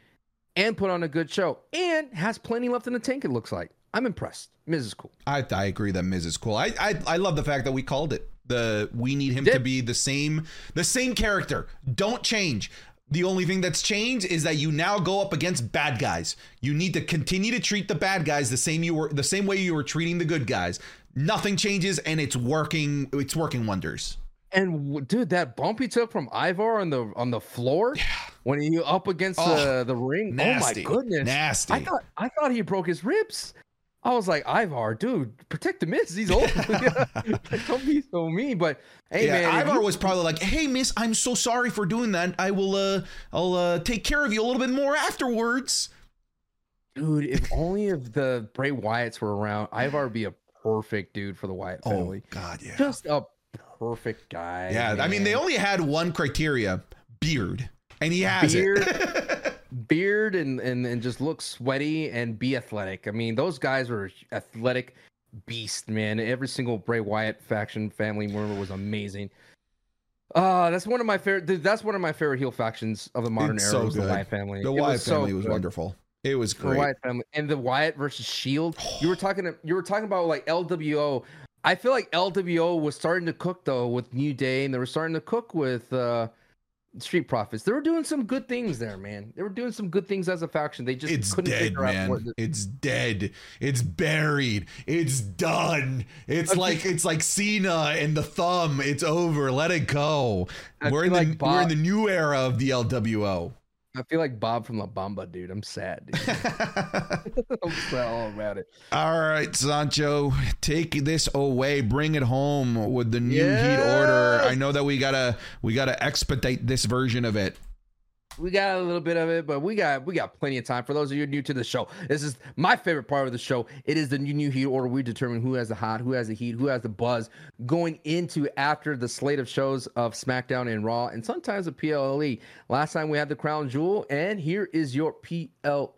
Speaker 2: and put on a good show and has plenty left in the tank, it looks like. I'm impressed. Miz is cool.
Speaker 1: I, I agree that Miz is cool. I, I I love the fact that we called it. The we need him to be the same the same character. Don't change. The only thing that's changed is that you now go up against bad guys. You need to continue to treat the bad guys the same you were the same way you were treating the good guys. Nothing changes and it's working it's working wonders.
Speaker 2: And dude, that bump he took from Ivar on the on the floor when he up against
Speaker 1: Oh,
Speaker 2: the, the ring.
Speaker 1: Nasty.
Speaker 2: Oh my goodness.
Speaker 1: Nasty.
Speaker 2: I thought I thought he broke his ribs. I was like, Ivar, dude, protect the Miz. He's old. Don't be so mean. But hey,
Speaker 1: yeah,
Speaker 2: man,
Speaker 1: Ivar was probably like, "Hey, Miz, I'm so sorry for doing that. I will uh I'll uh take care of you a little bit more afterwards."
Speaker 2: dude, if only if the Bray Wyatts were around, Ivar would be a perfect dude for the Wyatt family.
Speaker 1: Oh
Speaker 2: family.
Speaker 1: god, yeah.
Speaker 2: Just a perfect guy.
Speaker 1: Yeah, I mean they only had one criteria, beard, and he has
Speaker 2: Beard.
Speaker 1: it.
Speaker 2: beard and, and and just look sweaty and be athletic. I mean, those guys were athletic beast, man. Every single Bray Wyatt faction family member was amazing. Uh, that's one of my favorite. That's one of my favorite heel factions of the modern
Speaker 1: It's
Speaker 2: era.
Speaker 1: so
Speaker 2: was the
Speaker 1: good.
Speaker 2: Wyatt family.
Speaker 1: the
Speaker 2: It
Speaker 1: Wyatt
Speaker 2: so
Speaker 1: family was
Speaker 2: good.
Speaker 1: wonderful. It was great. The.
Speaker 2: Wyatt family and the Wyatt versus Shield. You were talking. You were talking about like LWO. I feel like LWO was starting to cook though with New Day, and they were starting to cook with uh, Street Profits. They were doing some good things there, man. They were doing some good things as a faction. They just
Speaker 1: It's
Speaker 2: couldn't
Speaker 1: dead,
Speaker 2: figure out
Speaker 1: man.
Speaker 2: what. the-
Speaker 1: It's dead. It's buried. It's done. It's
Speaker 2: I
Speaker 1: like it's like Cena and the thumb. It's over. Let it go.
Speaker 2: I
Speaker 1: we're in
Speaker 2: feel
Speaker 1: the
Speaker 2: like
Speaker 1: we're in the new era of the LWO.
Speaker 2: I feel like Bob from La Bamba, dude. I'm sad. Dude. I'm sad all about it.
Speaker 1: All right, Sancho, take this away. Bring it home with the new heat order. I know that we gotta we gotta expedite this version of it.
Speaker 2: We got a little bit of it, but we got we got plenty of time. For those of you new to the show, this is my favorite part of the show. It is the new new heat order. We determine who has the hot, who has the heat, who has the buzz going into after the slate of shows of SmackDown and Raw, and sometimes the PLE. Last time we had the Crown Jewel, and here is your PLE.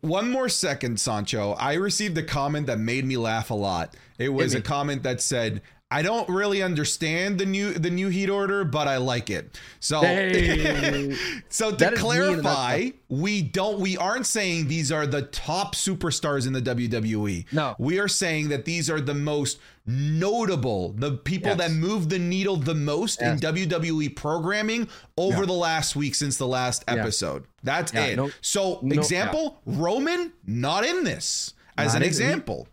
Speaker 1: One more second, Sancho. I received a comment that made me laugh a lot. It was a comment that said, I don't really understand the new the new heat order, but I like it. So
Speaker 2: Hey.
Speaker 1: so to
Speaker 2: That is me in a
Speaker 1: clarify, we don't we aren't saying these are the top superstars in the WWE.
Speaker 2: No.
Speaker 1: We are saying that these are the most notable, the people
Speaker 2: Yes.
Speaker 1: that move the needle the most
Speaker 2: Yes.
Speaker 1: in WWE programming over
Speaker 2: Yeah.
Speaker 1: the last week since the last
Speaker 2: Yeah.
Speaker 1: episode. That's
Speaker 2: Yeah,
Speaker 1: it.
Speaker 2: no-
Speaker 1: so
Speaker 2: no-
Speaker 1: example, Roman not in this as
Speaker 2: Not
Speaker 1: an example.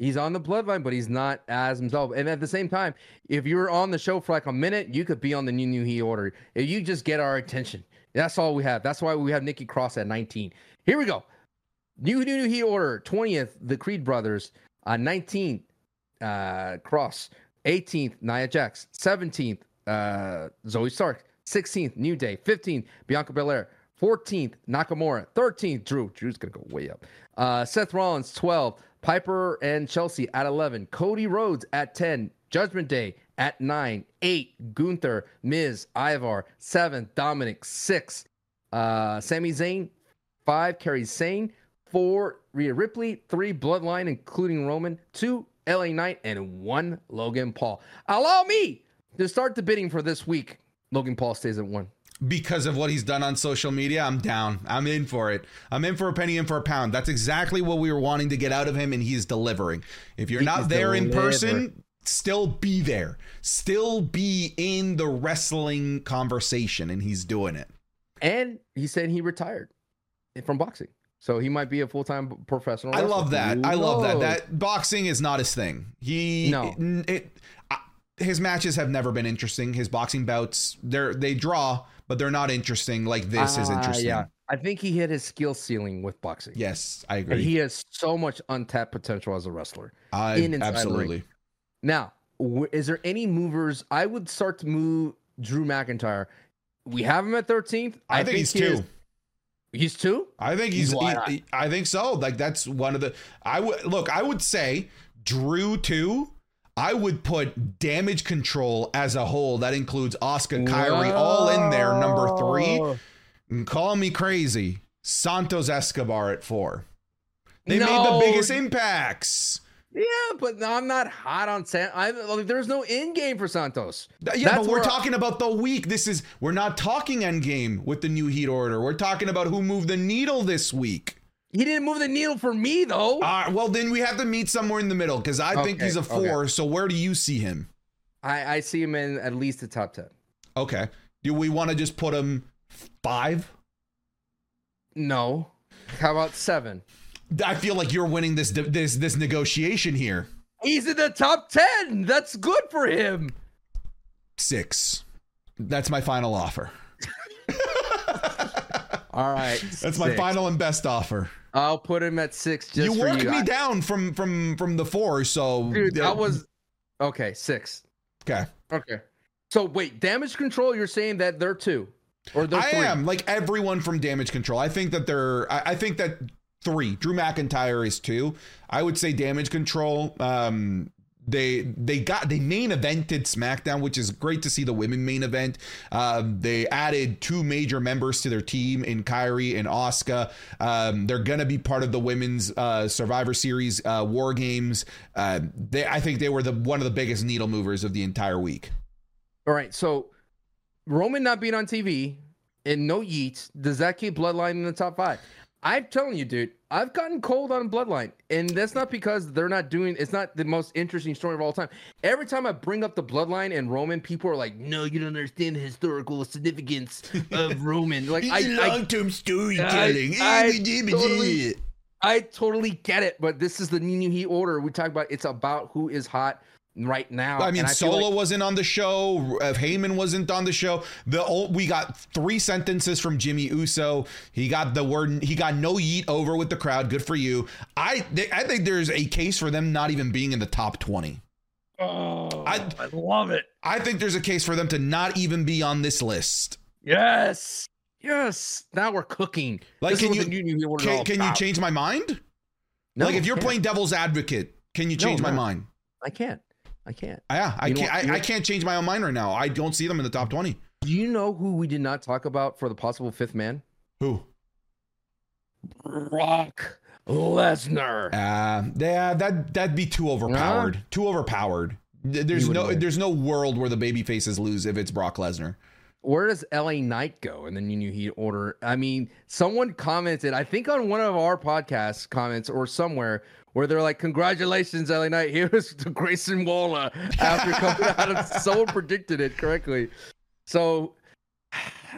Speaker 2: He's on the bloodline, but he's not as himself. And at the same time, if you're on the show for like a minute, you could be on the new new he order. If you just get our attention, that's all we have. That's why we have Nikki Cross at 19. Here we go. New new new heat order. 20th, the Creed brothers. Uh, 19th, uh, Cross. 18th, Nia Jax. 17th, uh, Zoe Stark. 16th, New Day. 15th, Bianca Belair. 14th, Nakamura. 13th, Drew. Drew's gonna go way up. Uh, Seth Rollins, 12. Piper and Chelsea at 11. Cody Rhodes at 10. Judgment Day at 9. 8. Gunther, Miz, Ivar. 7. Dominic. 6. Uh, Sami Zayn. 5. Kairi Sane. 4. Rhea Ripley. 3. Bloodline, including Roman. 2. LA Knight. And 1. Logan Paul. Allow me to start the bidding for this week. Logan Paul stays at 1.
Speaker 1: Because of what he's done on social media, I'm down. I'm in for it. I'm in for a penny, in for a pound. That's exactly what we were wanting to get out of him, and he's delivering. If you're
Speaker 2: He
Speaker 1: not there in person, still be there. Still be in the wrestling conversation, and he's doing it.
Speaker 2: And he said he retired from boxing. So he might be a full time professional.
Speaker 1: I love that. I love that. That boxing is not his thing. He
Speaker 2: No.
Speaker 1: it, it- his matches have never been interesting. His boxing bouts, they're they draw, but they're not interesting like this is
Speaker 2: Ah,
Speaker 1: interesting.
Speaker 2: Yeah, I think he hit his skill ceiling with boxing.
Speaker 1: Yes, I
Speaker 2: And
Speaker 1: agree.
Speaker 2: he has so much untapped potential as a wrestler.
Speaker 1: I
Speaker 2: in inside the ring.
Speaker 1: absolutely.
Speaker 2: Now, w- is there any movers? I would start to move Drew McIntyre. We have him at 13th.
Speaker 1: I, think, he's
Speaker 2: he
Speaker 1: two.
Speaker 2: is- he's two?
Speaker 1: I think
Speaker 2: He's
Speaker 1: he's. he- he- I think so. Like that's one of the. I would look. I would say Drew two. I would put Damage Control as a whole. That includes Asuka, Kairi, all in there. Number three. And call me crazy. Santos Escobar at four. They made the biggest impacts.
Speaker 2: Yeah, but I'm not hot on San. I, like, there's no end game for Santos.
Speaker 1: Yeah,
Speaker 2: That's
Speaker 1: but we're talking about the week. This is we're not talking end game with the new Heat order. We're talking about who moved the needle this week.
Speaker 2: He didn't move the needle for me though.
Speaker 1: Uh, well, then we have to meet somewhere in the middle because I think he's a
Speaker 2: okay.
Speaker 1: four. So where do you see him?
Speaker 2: I, I see him in at least the top ten.
Speaker 1: Okay. Do we want to just put him five?
Speaker 2: No. How about seven?
Speaker 1: I feel like you're winning this this this negotiation here.
Speaker 2: He's in the top ten. That's good for him.
Speaker 1: Six. That's my final offer.
Speaker 2: All right.
Speaker 1: That's my
Speaker 2: six.
Speaker 1: final and best offer.
Speaker 2: I'll put him at six just
Speaker 1: you
Speaker 2: for
Speaker 1: worked
Speaker 2: you.
Speaker 1: me
Speaker 2: I-
Speaker 1: down from from from the four, so
Speaker 2: Dude, that was okay. Six.
Speaker 1: okay.
Speaker 2: Okay. So wait, damage control. You're saying that they're two, or they're
Speaker 1: I
Speaker 2: three?
Speaker 1: am like everyone from Damage Control. I think that they're. I, I think that three. Drew McIntyre is two. I would say Damage Control. Um, they they got they main evented SmackDown, which is great to see the women main event. Um, they added two major members to their team in Kairi and Asuka. Um, they're gonna be part of the women's uh, Survivor Series uh, War Games. Uh, they I think they were the one of the biggest needle movers of the entire week.
Speaker 2: All right. So Roman not being on TV and no Yeats, does that keep Bloodline in the top five? I'm telling you, dude, I've gotten cold on Bloodline, and that's not because they're not doing. It's not the most interesting story of all time. Every time I bring up the Bloodline and Roman, people are like, "No, you don't understand the historical significance of Roman." Like I, I,
Speaker 1: term
Speaker 2: storytelling. I- I totally- I totally get it, but this is the new heat order. We talk about it's about who is hot right now.
Speaker 1: I mean,
Speaker 2: and feel
Speaker 1: Solo
Speaker 2: like-
Speaker 1: wasn't on the show. Uh, Heyman wasn't on the show. The old, we got three sentences from Jimmy Uso. He got the word. He got no yeet over with the crowd. Good for you. I they, I think there's a case for them not even being in the top twenty.
Speaker 2: Oh,
Speaker 1: I-
Speaker 2: I love it.
Speaker 1: I think there's a case for them to not even be on this list.
Speaker 2: Yes. Yes. Now we're cooking.
Speaker 1: Like,
Speaker 2: This
Speaker 1: can
Speaker 2: what
Speaker 1: you-
Speaker 2: the new Heat order is
Speaker 1: Can, can you change my mind?
Speaker 2: No,
Speaker 1: like if you're
Speaker 2: can't.
Speaker 1: playing devil's advocate, can you
Speaker 2: No,
Speaker 1: change my
Speaker 2: no.
Speaker 1: mind?
Speaker 2: I can't. I can't.
Speaker 1: Yeah, I
Speaker 2: You know
Speaker 1: can't.
Speaker 2: what-
Speaker 1: I, I can't change my own mind right now. I don't see them in the top twenty.
Speaker 2: Do you know who we did not talk about for the possible fifth man?
Speaker 1: Who?
Speaker 2: Brock Lesnar.
Speaker 1: Uh, yeah, that that'd be too overpowered. Too overpowered. There's no
Speaker 2: win.
Speaker 1: there's no world where the baby faces lose if it's Brock Lesnar.
Speaker 2: Where does LA Knight go? And then you knew he'd order. I mean, someone commented, I think on one of our podcast comments or somewhere, where they're like, "Congratulations, LA Knight. Here's to Grayson Waller after coming out of." Someone predicted it correctly. So,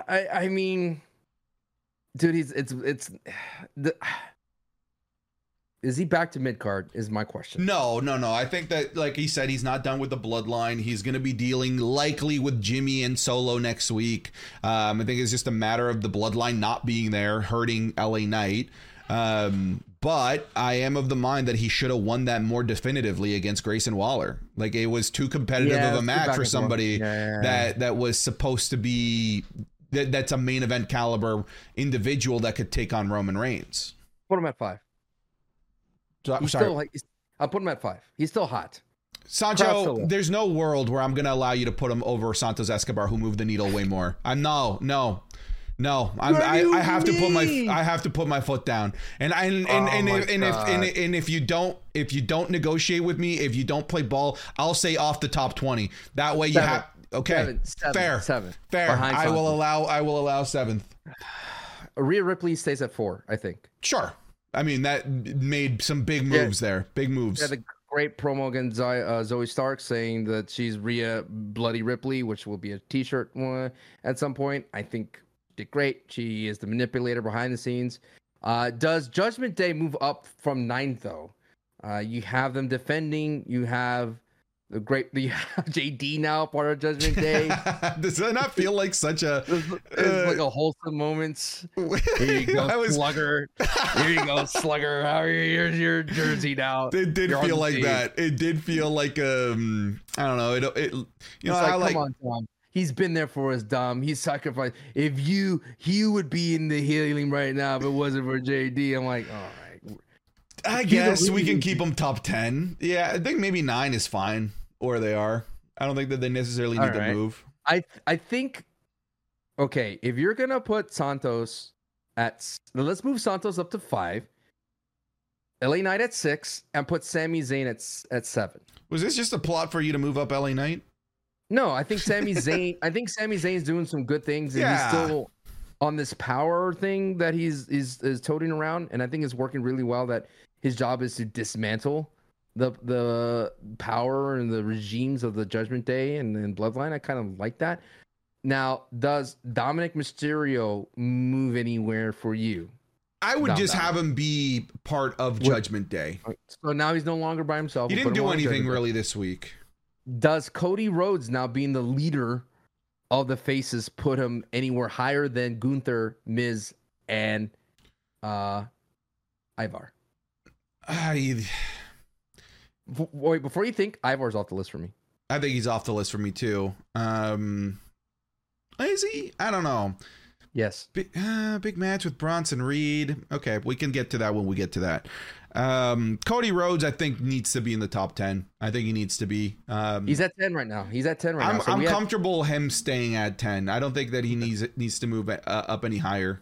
Speaker 2: I I mean, dude, he's it's it's the. Is he back to mid card? Is my question.
Speaker 1: No, no, no. I think that, like he said, he's not done with the bloodline. He's going to be dealing likely with Jimmy and Solo next week. Um, I think it's just a matter of the bloodline not being there, hurting LA Knight. Um, but I am of the mind that he should have won that more definitively against Grayson Waller. Like it was too competitive
Speaker 2: Yeah,
Speaker 1: of a match for somebody
Speaker 2: Yeah, yeah,
Speaker 1: that that was supposed to be that, that's a main event caliber individual that could take on Roman Reigns.
Speaker 2: Put him at five.
Speaker 1: So,
Speaker 2: He's
Speaker 1: sorry.
Speaker 2: still. I'll put him at five. He's still hot.
Speaker 1: Sancho,
Speaker 2: the-
Speaker 1: there's no world where I'm going to allow you to put him over Santos Escobar, who moved the needle way more. I'm no, no, no. I'm, I,
Speaker 2: you
Speaker 1: I have to put my? I have to put my foot down. And I, and and,
Speaker 2: Oh
Speaker 1: and, if, and, if, and,
Speaker 2: God.
Speaker 1: and if you don't if you don't negotiate with me, if you don't play ball, I'll say off the top twenty. That way you
Speaker 2: Seven.
Speaker 1: have okay,
Speaker 2: Seven, seven,
Speaker 1: fair,
Speaker 2: seven.
Speaker 1: fair.
Speaker 2: Behind
Speaker 1: I will allow I will allow seventh.
Speaker 2: Rhea Ripley stays at four, I think.
Speaker 1: Sure. I mean that made some big
Speaker 2: Yeah.
Speaker 1: moves there. Big moves.
Speaker 2: Yeah, the great promo against Zoe, uh, Zoe Stark saying that she's Rhea Bloody Ripley, which will be a T-shirt at some point. I think did great. She is the manipulator behind the scenes. Uh, does Judgment Day move up from ninth though? Uh, you have them defending. You have the great. You have JD now part of Judgment Day.
Speaker 1: Does that not feel like such a
Speaker 2: it's like a wholesome moments. Here you go,
Speaker 1: was
Speaker 2: Slugger. Here you go, Slugger. How are you? Here's your jersey now.
Speaker 1: It did
Speaker 2: You're
Speaker 1: feel like that. It did feel like um I don't know. It it you know
Speaker 2: it's
Speaker 1: I
Speaker 2: like,
Speaker 1: like
Speaker 2: on, Tom. He's been there for us, Dom. He's sacrificed. If you, he would be in the healing right now if it wasn't for JD. I'm like, all right.
Speaker 1: I guess we can keep them top 10. Yeah, I think maybe 9 is fine or they are. I don't think that they necessarily need
Speaker 2: All
Speaker 1: to move.
Speaker 2: I, I think, okay, if you're gonna put Santos at, let's move Santos up to five. LA Knight at six, and put Sami Zayn at at seven.
Speaker 1: Was this just a plot for you to move up LA Knight?
Speaker 2: No, I think Sami Zayn. I think Sami Zayn's doing some good things, and
Speaker 1: Yeah.
Speaker 2: he's still on this power thing that he's is is toting around, and I think it's working really well. That his job is to dismantle the the power and the regimes of the Judgment Day and then Bloodline. I kind of like that. Now, does Dominic Mysterio move anywhere for you?
Speaker 1: I would just have him be part of Judgment Day.
Speaker 2: So now he's no longer by himself.
Speaker 1: He didn't do anything really this week.
Speaker 2: Does Cody Rhodes now being the leader of the faces put him anywhere higher than Gunther, Miz, and uh Ivar?
Speaker 1: I
Speaker 2: wait, before you think, Ivar's off the list for me.
Speaker 1: I think he's off the list for me too. Um is he? I don't know.
Speaker 2: Yes.
Speaker 1: Big, uh, big match with Bronson Reed. Okay, we can get to that when we get to that. Um, Cody Rhodes, I think, needs to be in the top ten. I think he needs to be. Um,
Speaker 2: He's at 10 right now. He's at 10 right
Speaker 1: I'm,
Speaker 2: now. So
Speaker 1: I'm comfortable him staying at ten. I don't think that he needs needs to move uh, up any higher.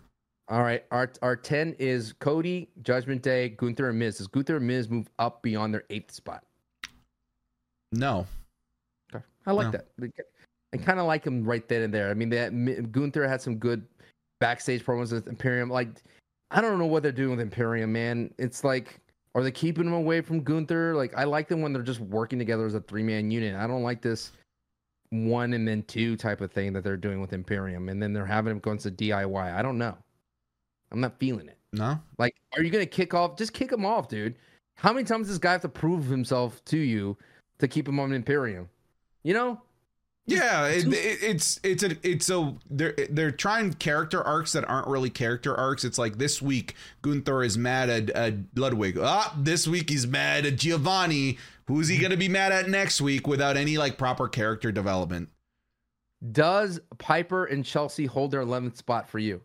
Speaker 2: all right. Our our 10 is Cody, Judgment Day, Gunther, and Miz. Does Gunther and Miz move up beyond their eighth spot?
Speaker 1: No,
Speaker 2: Okay. I like
Speaker 1: No.
Speaker 2: that. I kind of like him right then and there. I mean, that Gunther had some good backstage promos with Imperium. Like, I don't know what they're doing with Imperium, man. It's like, are they keeping him away from Gunther? Like, I like them when they're just working together as a three man unit. I don't like this one and then two type of thing that they're doing with Imperium, and then they're having him go into DIY. I don't know. I'm not feeling it.
Speaker 1: no.
Speaker 2: Like, are you gonna kick off? Just kick him off, dude. How many times does this guy have to prove himself to you to keep him on Imperium? You know,
Speaker 1: Yeah, it, it, it's it's a it's a they're they're trying character arcs that aren't really character arcs. It's like this week Gunther is mad at, at Ludwig. Ah, this week he's mad at Giovanni. Who's he gonna be mad at next week without any like proper character development?
Speaker 2: Does Piper and Chelsea hold their 11th spot for you?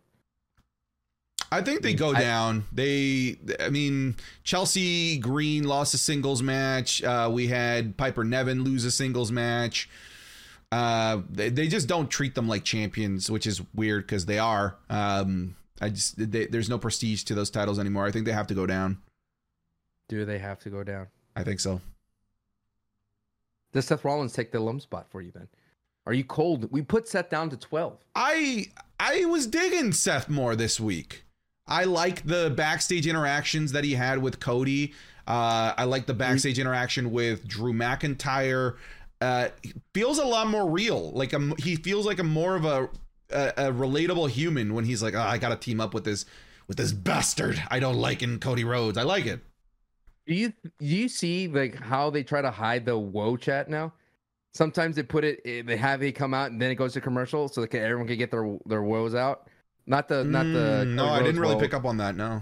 Speaker 1: I think they go down. They, I mean, Chelsea Green lost a singles match. Uh, we had Piper Niven lose a singles match. Uh, they, they just don't treat them like champions, which is weird because they are. Um, I just they, there's no prestige to those titles anymore. I think they have to go down.
Speaker 2: Do they have to go down?
Speaker 1: I think so.
Speaker 2: Does Seth Rollins take the lum spot for you then? Are you cold? We put Seth down to 12.
Speaker 1: I I was digging Seth more this week. I like the backstage interactions that he had with Cody. Uh, I like the backstage interaction with Drew McIntyre. Uh, feels a lot more real. Like a, he feels like a more of a, a, a relatable human when he's like, oh, I got to team up with this with this bastard I don't like in Cody Rhodes. I like it.
Speaker 2: Do you do you see like how they try to hide the woe chat now? Sometimes they put it, eh, they have it come out and then it goes to commercial so that everyone can get their their woes out. Not the not the
Speaker 1: Mm, no, I didn't really pick up on that. No.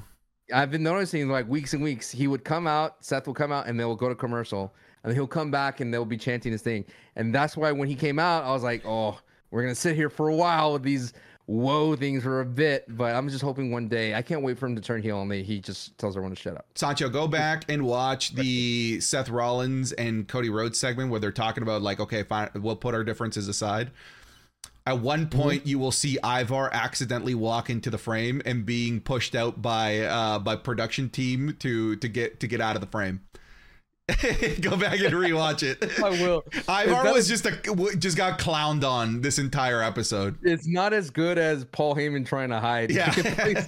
Speaker 2: I've been noticing like weeks and weeks. He would come out, Seth will come out, and they will go to commercial, and he'll come back and they'll be chanting his thing. And that's why when he came out, I was like, oh, we're gonna sit here for a while with these whoa things for a bit. But I'm just hoping one day. I can't wait for him to turn heel on me. he just tells everyone to shut up.
Speaker 1: Sancho, go back and watch the Seth Rollins and Cody Rhodes segment where they're talking about like, okay, fine, we'll put our differences aside. At one point, you will see Ivar accidentally walk into the frame and being pushed out by uh, by production team to to get to get out of the frame. go back and rewatch it.
Speaker 2: I will.
Speaker 1: Ivar was just a just got clowned on this entire episode.
Speaker 2: It's not as good as Paul Heyman trying to hide.
Speaker 1: Yeah.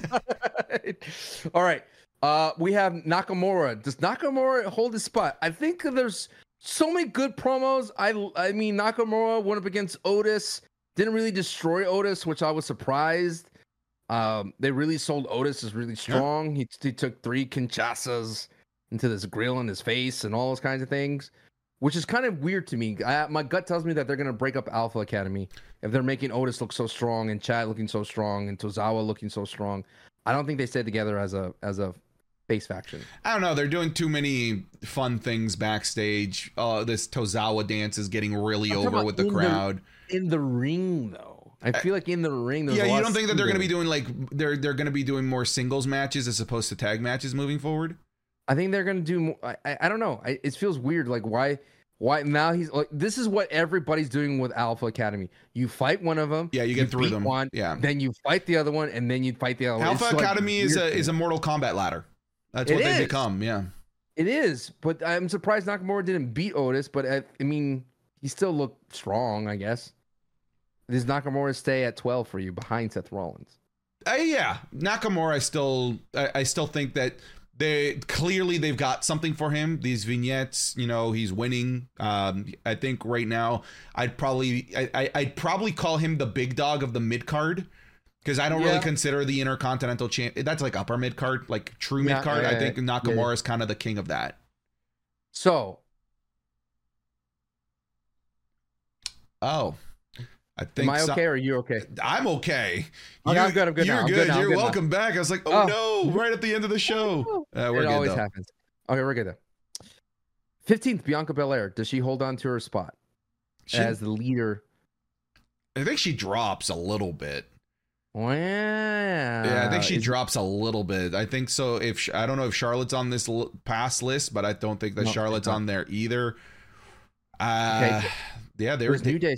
Speaker 2: All right. Uh, we have Nakamura. Does Nakamura hold his spot? I think there's so many good promos. I I mean Nakamura went up against Otis, didn't really destroy Otis, which I was surprised. Um, they really sold Otis as really strong. He, he took three Kinshasas into this grill in his face and all those kinds of things, which is kind of weird to me. I, my gut tells me that they're gonna break up Alpha Academy if they're making Otis look so strong and Chad looking so strong and Tozawa looking so strong. I don't think they stay together as a as a face faction.
Speaker 1: I don't know. They're doing too many fun things backstage. Uh, this Tozawa dance is getting really
Speaker 2: I'm
Speaker 1: over with the
Speaker 2: in the-
Speaker 1: crowd.
Speaker 2: In the ring, though, I feel like in the ring,
Speaker 1: yeah, you don't think that they're going to be doing like they're they're going to be doing more singles matches as opposed to tag matches moving forward?
Speaker 2: I think they're gonna do. More, I, I don't know. I, it feels weird. Like why why now he's like this is what everybody's doing with Alpha Academy. You fight one of them.
Speaker 1: Yeah, you get through
Speaker 2: beat
Speaker 1: them.
Speaker 2: One,
Speaker 1: Yeah.
Speaker 2: Then you fight the other one, and then you fight the other one.
Speaker 1: Alpha
Speaker 2: like,
Speaker 1: Academy is a
Speaker 2: to
Speaker 1: is a. Mortal Kombat ladder. That's
Speaker 2: It
Speaker 1: what they become. Yeah.
Speaker 2: It is, but I'm surprised Nakamura didn't beat Otis. But I, I mean, he still looked strong. I guess. Does Nakamura stay at 12 for you behind Seth Rollins?
Speaker 1: Uh, yeah, Nakamura. I still, I, I still think that they clearly they've got something for him. These vignettes, you know, he's winning. Um, I think right now, I'd probably, I, I'd probably call him the big dog of the mid card because I don't
Speaker 2: Yeah.
Speaker 1: really consider the Intercontinental champ. That's like upper mid card, like true
Speaker 2: Yeah,
Speaker 1: mid card.
Speaker 2: yeah,
Speaker 1: I think. Nakamura is kind of the king of that.
Speaker 2: So
Speaker 1: Oh, I think.
Speaker 2: am I
Speaker 1: so-
Speaker 2: okay or are you okay?
Speaker 1: I'm okay.
Speaker 2: Okay, I'm good, I'm good
Speaker 1: You're
Speaker 2: now,
Speaker 1: good.
Speaker 2: good now,
Speaker 1: You're
Speaker 2: good now.
Speaker 1: welcome back. I was like, oh,
Speaker 2: Oh.
Speaker 1: no, right at the end of the show. Uh, we're
Speaker 2: it
Speaker 1: good
Speaker 2: always
Speaker 1: though.
Speaker 2: happens. Okay, we're good. then. Fifteenth, Bianca Belair. Does she hold on to her spot
Speaker 1: She-
Speaker 2: as the leader?
Speaker 1: I think she drops a little bit.
Speaker 2: Wow.
Speaker 1: Yeah, I think she
Speaker 2: Is-
Speaker 1: drops a little bit. I think so. If I don't know if Charlotte's on this l- pass list, but I don't think that
Speaker 2: No,
Speaker 1: Charlotte's
Speaker 2: no.
Speaker 1: on there either. Uh, yeah, they were.
Speaker 2: There's New Day.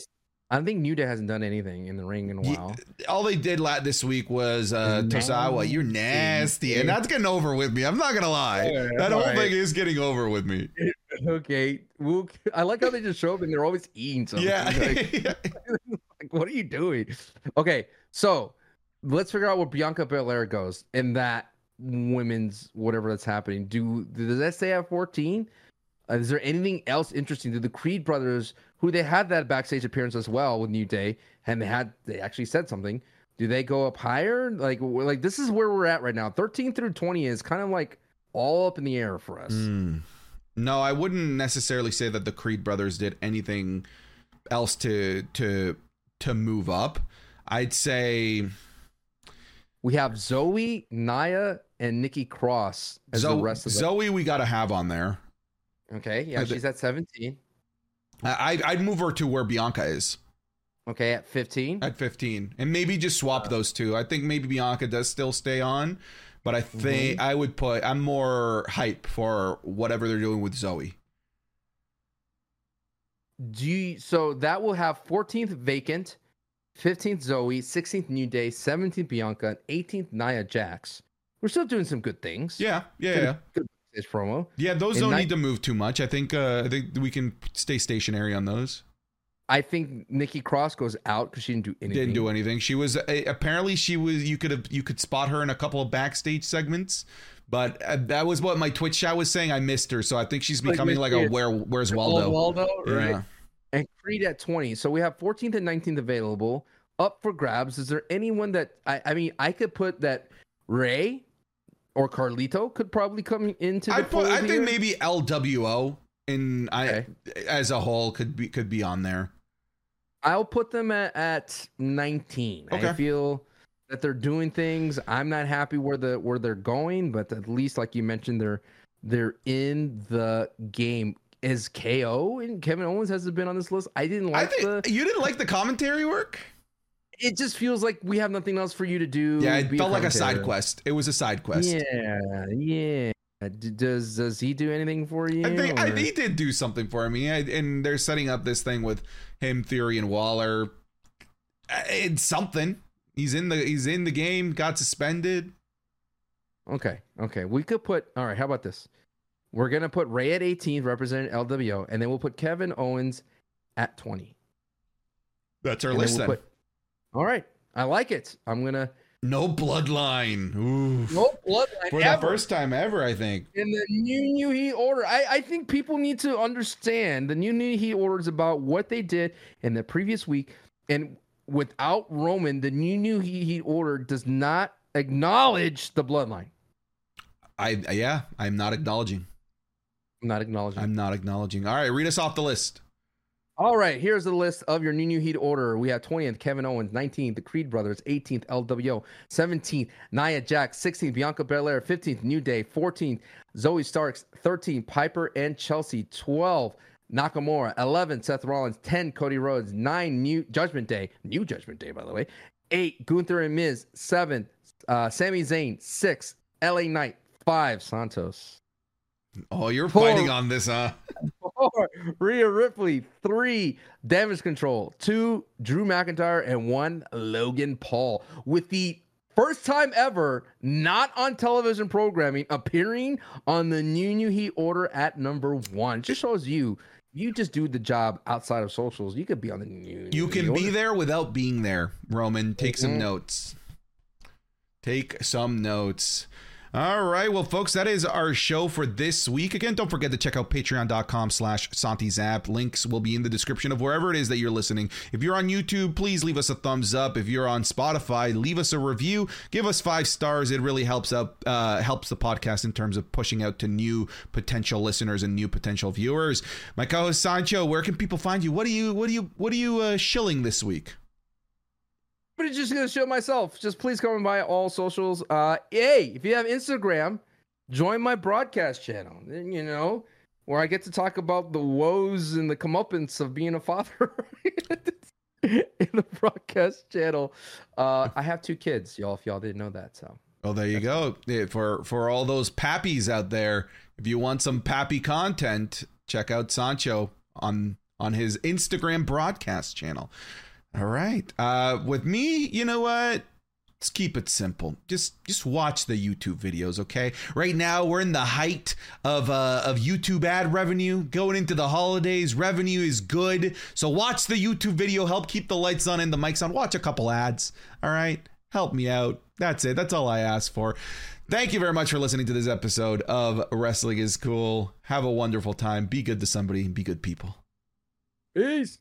Speaker 2: I don't think New Day hasn't done anything in the ring in a while.
Speaker 1: all they did last this week was uh. Tozawa. You're nasty, and that's getting over with me. I'm not gonna lie.
Speaker 2: Yeah,
Speaker 1: that whole
Speaker 2: alright.
Speaker 1: thing is getting over with me.
Speaker 2: Okay, well, I like how they just show up and they're always eating something.
Speaker 1: Yeah.
Speaker 2: Like, like, what are you doing? Okay, so let's figure out where Bianca Belair goes in that women's whatever that's happening. Do does that stay at 14? Uh, is there anything else interesting? Do the Creed brothers, who they had that backstage appearance as well with New Day, and they had they actually said something? Do they go up higher? Like like this is where we're at right now. 13 through 20 is kind of like all up in the air for us.
Speaker 1: Mm. No, I wouldn't necessarily say that the Creed brothers did anything else to to to move up. I'd say
Speaker 2: We have Zoe, Nia, and Nikki Cross as
Speaker 1: Zo-
Speaker 2: the rest of the.
Speaker 1: Zoe we got to have on there.
Speaker 2: okay, yeah, she's at 17.
Speaker 1: I I'd- move her to where Bianca is
Speaker 2: Okay, at 15.
Speaker 1: at 15, and maybe just swap those two. I think maybe Bianca does still stay on, but I mm-hmm. think I would put I'm more hype for whatever they're doing with Zoe.
Speaker 2: Do you, so that will have 14th vacant, 15th Zoe, 16th New Day, 17th Bianca, and 18th Nia Jax. We're still doing some good things.
Speaker 1: Yeah, yeah, yeah.
Speaker 2: Good backstage promo.
Speaker 1: Yeah, those
Speaker 2: In
Speaker 1: don't
Speaker 2: ni-
Speaker 1: need to move too much. I think uh, I think we can stay stationary on those.
Speaker 2: I think Nikki Cross goes out because she didn't do anything.
Speaker 1: Didn't do anything. She was uh, apparently she was. You could have you could spot her in a couple of backstage segments, but uh, that was what my Twitch chat was saying. I missed her, so I think she's becoming like a where where's
Speaker 2: Oh,
Speaker 1: Waldo?
Speaker 2: Waldo, right?
Speaker 1: Yeah.
Speaker 2: And Creed at 20. So we have 14th and 19th available up for grabs. Is there anyone that I, I mean I could put that Rey or Carlito could probably come into the
Speaker 1: I put, I think maybe LWO and I
Speaker 2: Okay.
Speaker 1: as a whole could be could be on there.
Speaker 2: I'll put them at, at 19.
Speaker 1: Okay.
Speaker 2: I feel that they're doing things. I'm not happy where the where they're going, but at least like you mentioned, they're they're in the game. Is KO and Kevin Owens hasn't been on this list? I didn't
Speaker 1: I
Speaker 2: like
Speaker 1: think
Speaker 2: the.
Speaker 1: you didn't like the commentary work.
Speaker 2: It just feels like we have nothing else for you to do.
Speaker 1: Yeah, it
Speaker 2: be
Speaker 1: felt like a side quest. It was a side quest.
Speaker 2: Yeah, yeah. D- Does does he do anything for you?
Speaker 1: I think I, he did do something for me, I, and they're setting up this thing with him, Theory, and Waller. It's something. He's in the he's in the game. Got suspended.
Speaker 2: Okay, okay. We could put. All right. How about this? We're gonna put Rey at 18, representing LWO, and then we'll put Kevin Owens at 20.
Speaker 1: That's our
Speaker 2: And then
Speaker 1: list.
Speaker 2: we'll
Speaker 1: Then.
Speaker 2: put- all right. I like it. I'm gonna
Speaker 1: no bloodline. Ooh.
Speaker 2: no bloodline
Speaker 1: For the first time ever, I think.
Speaker 2: in the new new heat order. I I think people need to understand the new new heat order is about what they did in the previous week, and without Roman, the new new heat heat order does not acknowledge the bloodline.
Speaker 1: I yeah, I'm not acknowledging.
Speaker 2: I'm not acknowledging.
Speaker 1: I'm not acknowledging. All right, read us off the list.
Speaker 2: All right, here's the list of your new new heat order. We have 20th Kevin Owens, 19th the Creed Brothers, 18th LWO, 17th Nia Jax, 16th Bianca Belair, 15th New Day, 14th Zoe Starks, 13th, Piper and Chelsea, 12 Nakamura, 11 Seth Rollins, 10 Cody Rhodes, 9 New Judgment Day, New Judgment Day by the way, 8 Gunther and Miz, 7 uh, Sami Zayn, 6 LA Knight, 5 Santos.
Speaker 1: Oh, you're
Speaker 2: Four.
Speaker 1: fighting on this, huh?
Speaker 2: Four, Rhea Ripley. Three, Damage Control. Two, Drew McIntyre. And one, Logan Paul. With the first time ever not on television programming appearing on the New New Heat order at number one. Just shows you, you just do the job outside of socials. You could be on the New
Speaker 1: You
Speaker 2: New
Speaker 1: can
Speaker 2: Heat
Speaker 1: be
Speaker 2: order.
Speaker 1: there without being there, Roman. Take some
Speaker 2: Mhm.
Speaker 1: notes. Take some notes. All right, well, folks, that is our show for this week. Again, don't forget to check out patreon.com slash Santizap. Links will be in the description of wherever it is that you're listening. If you're on YouTube, please leave us a thumbs up. If you're on Spotify, leave us a review. Give us five stars. It really helps up uh, helps the podcast in terms of pushing out to new potential listeners and new potential viewers. My co-host Sancho, where can people find you? What are you what are you what are you uh, shilling this week?
Speaker 2: But it's just gonna show myself. Just please come by all socials. Uh, hey, if you have Instagram, join my broadcast channel. You know, where I get to talk about the woes and the comeuppance of being a father in the broadcast channel. Uh, I have two kids, y'all. If y'all didn't know that, so
Speaker 1: Well, there you go. For for all those pappies out there, if you want some pappy content, check out Sancho on on his Instagram broadcast channel. All right. Uh with me, you know what? Let's keep it simple. Just just watch the YouTube videos, okay? Right now we're in the height of uh of YouTube ad revenue. Going into the holidays, revenue is good. So watch the YouTube video, help keep the lights on and the mics on. Watch a couple ads. All right? Help me out. That's it. That's all I ask for. Thank you very much for listening to this episode of Wrestling is Cool. Have a wonderful time. Be good to somebody. Be good people.
Speaker 2: peace.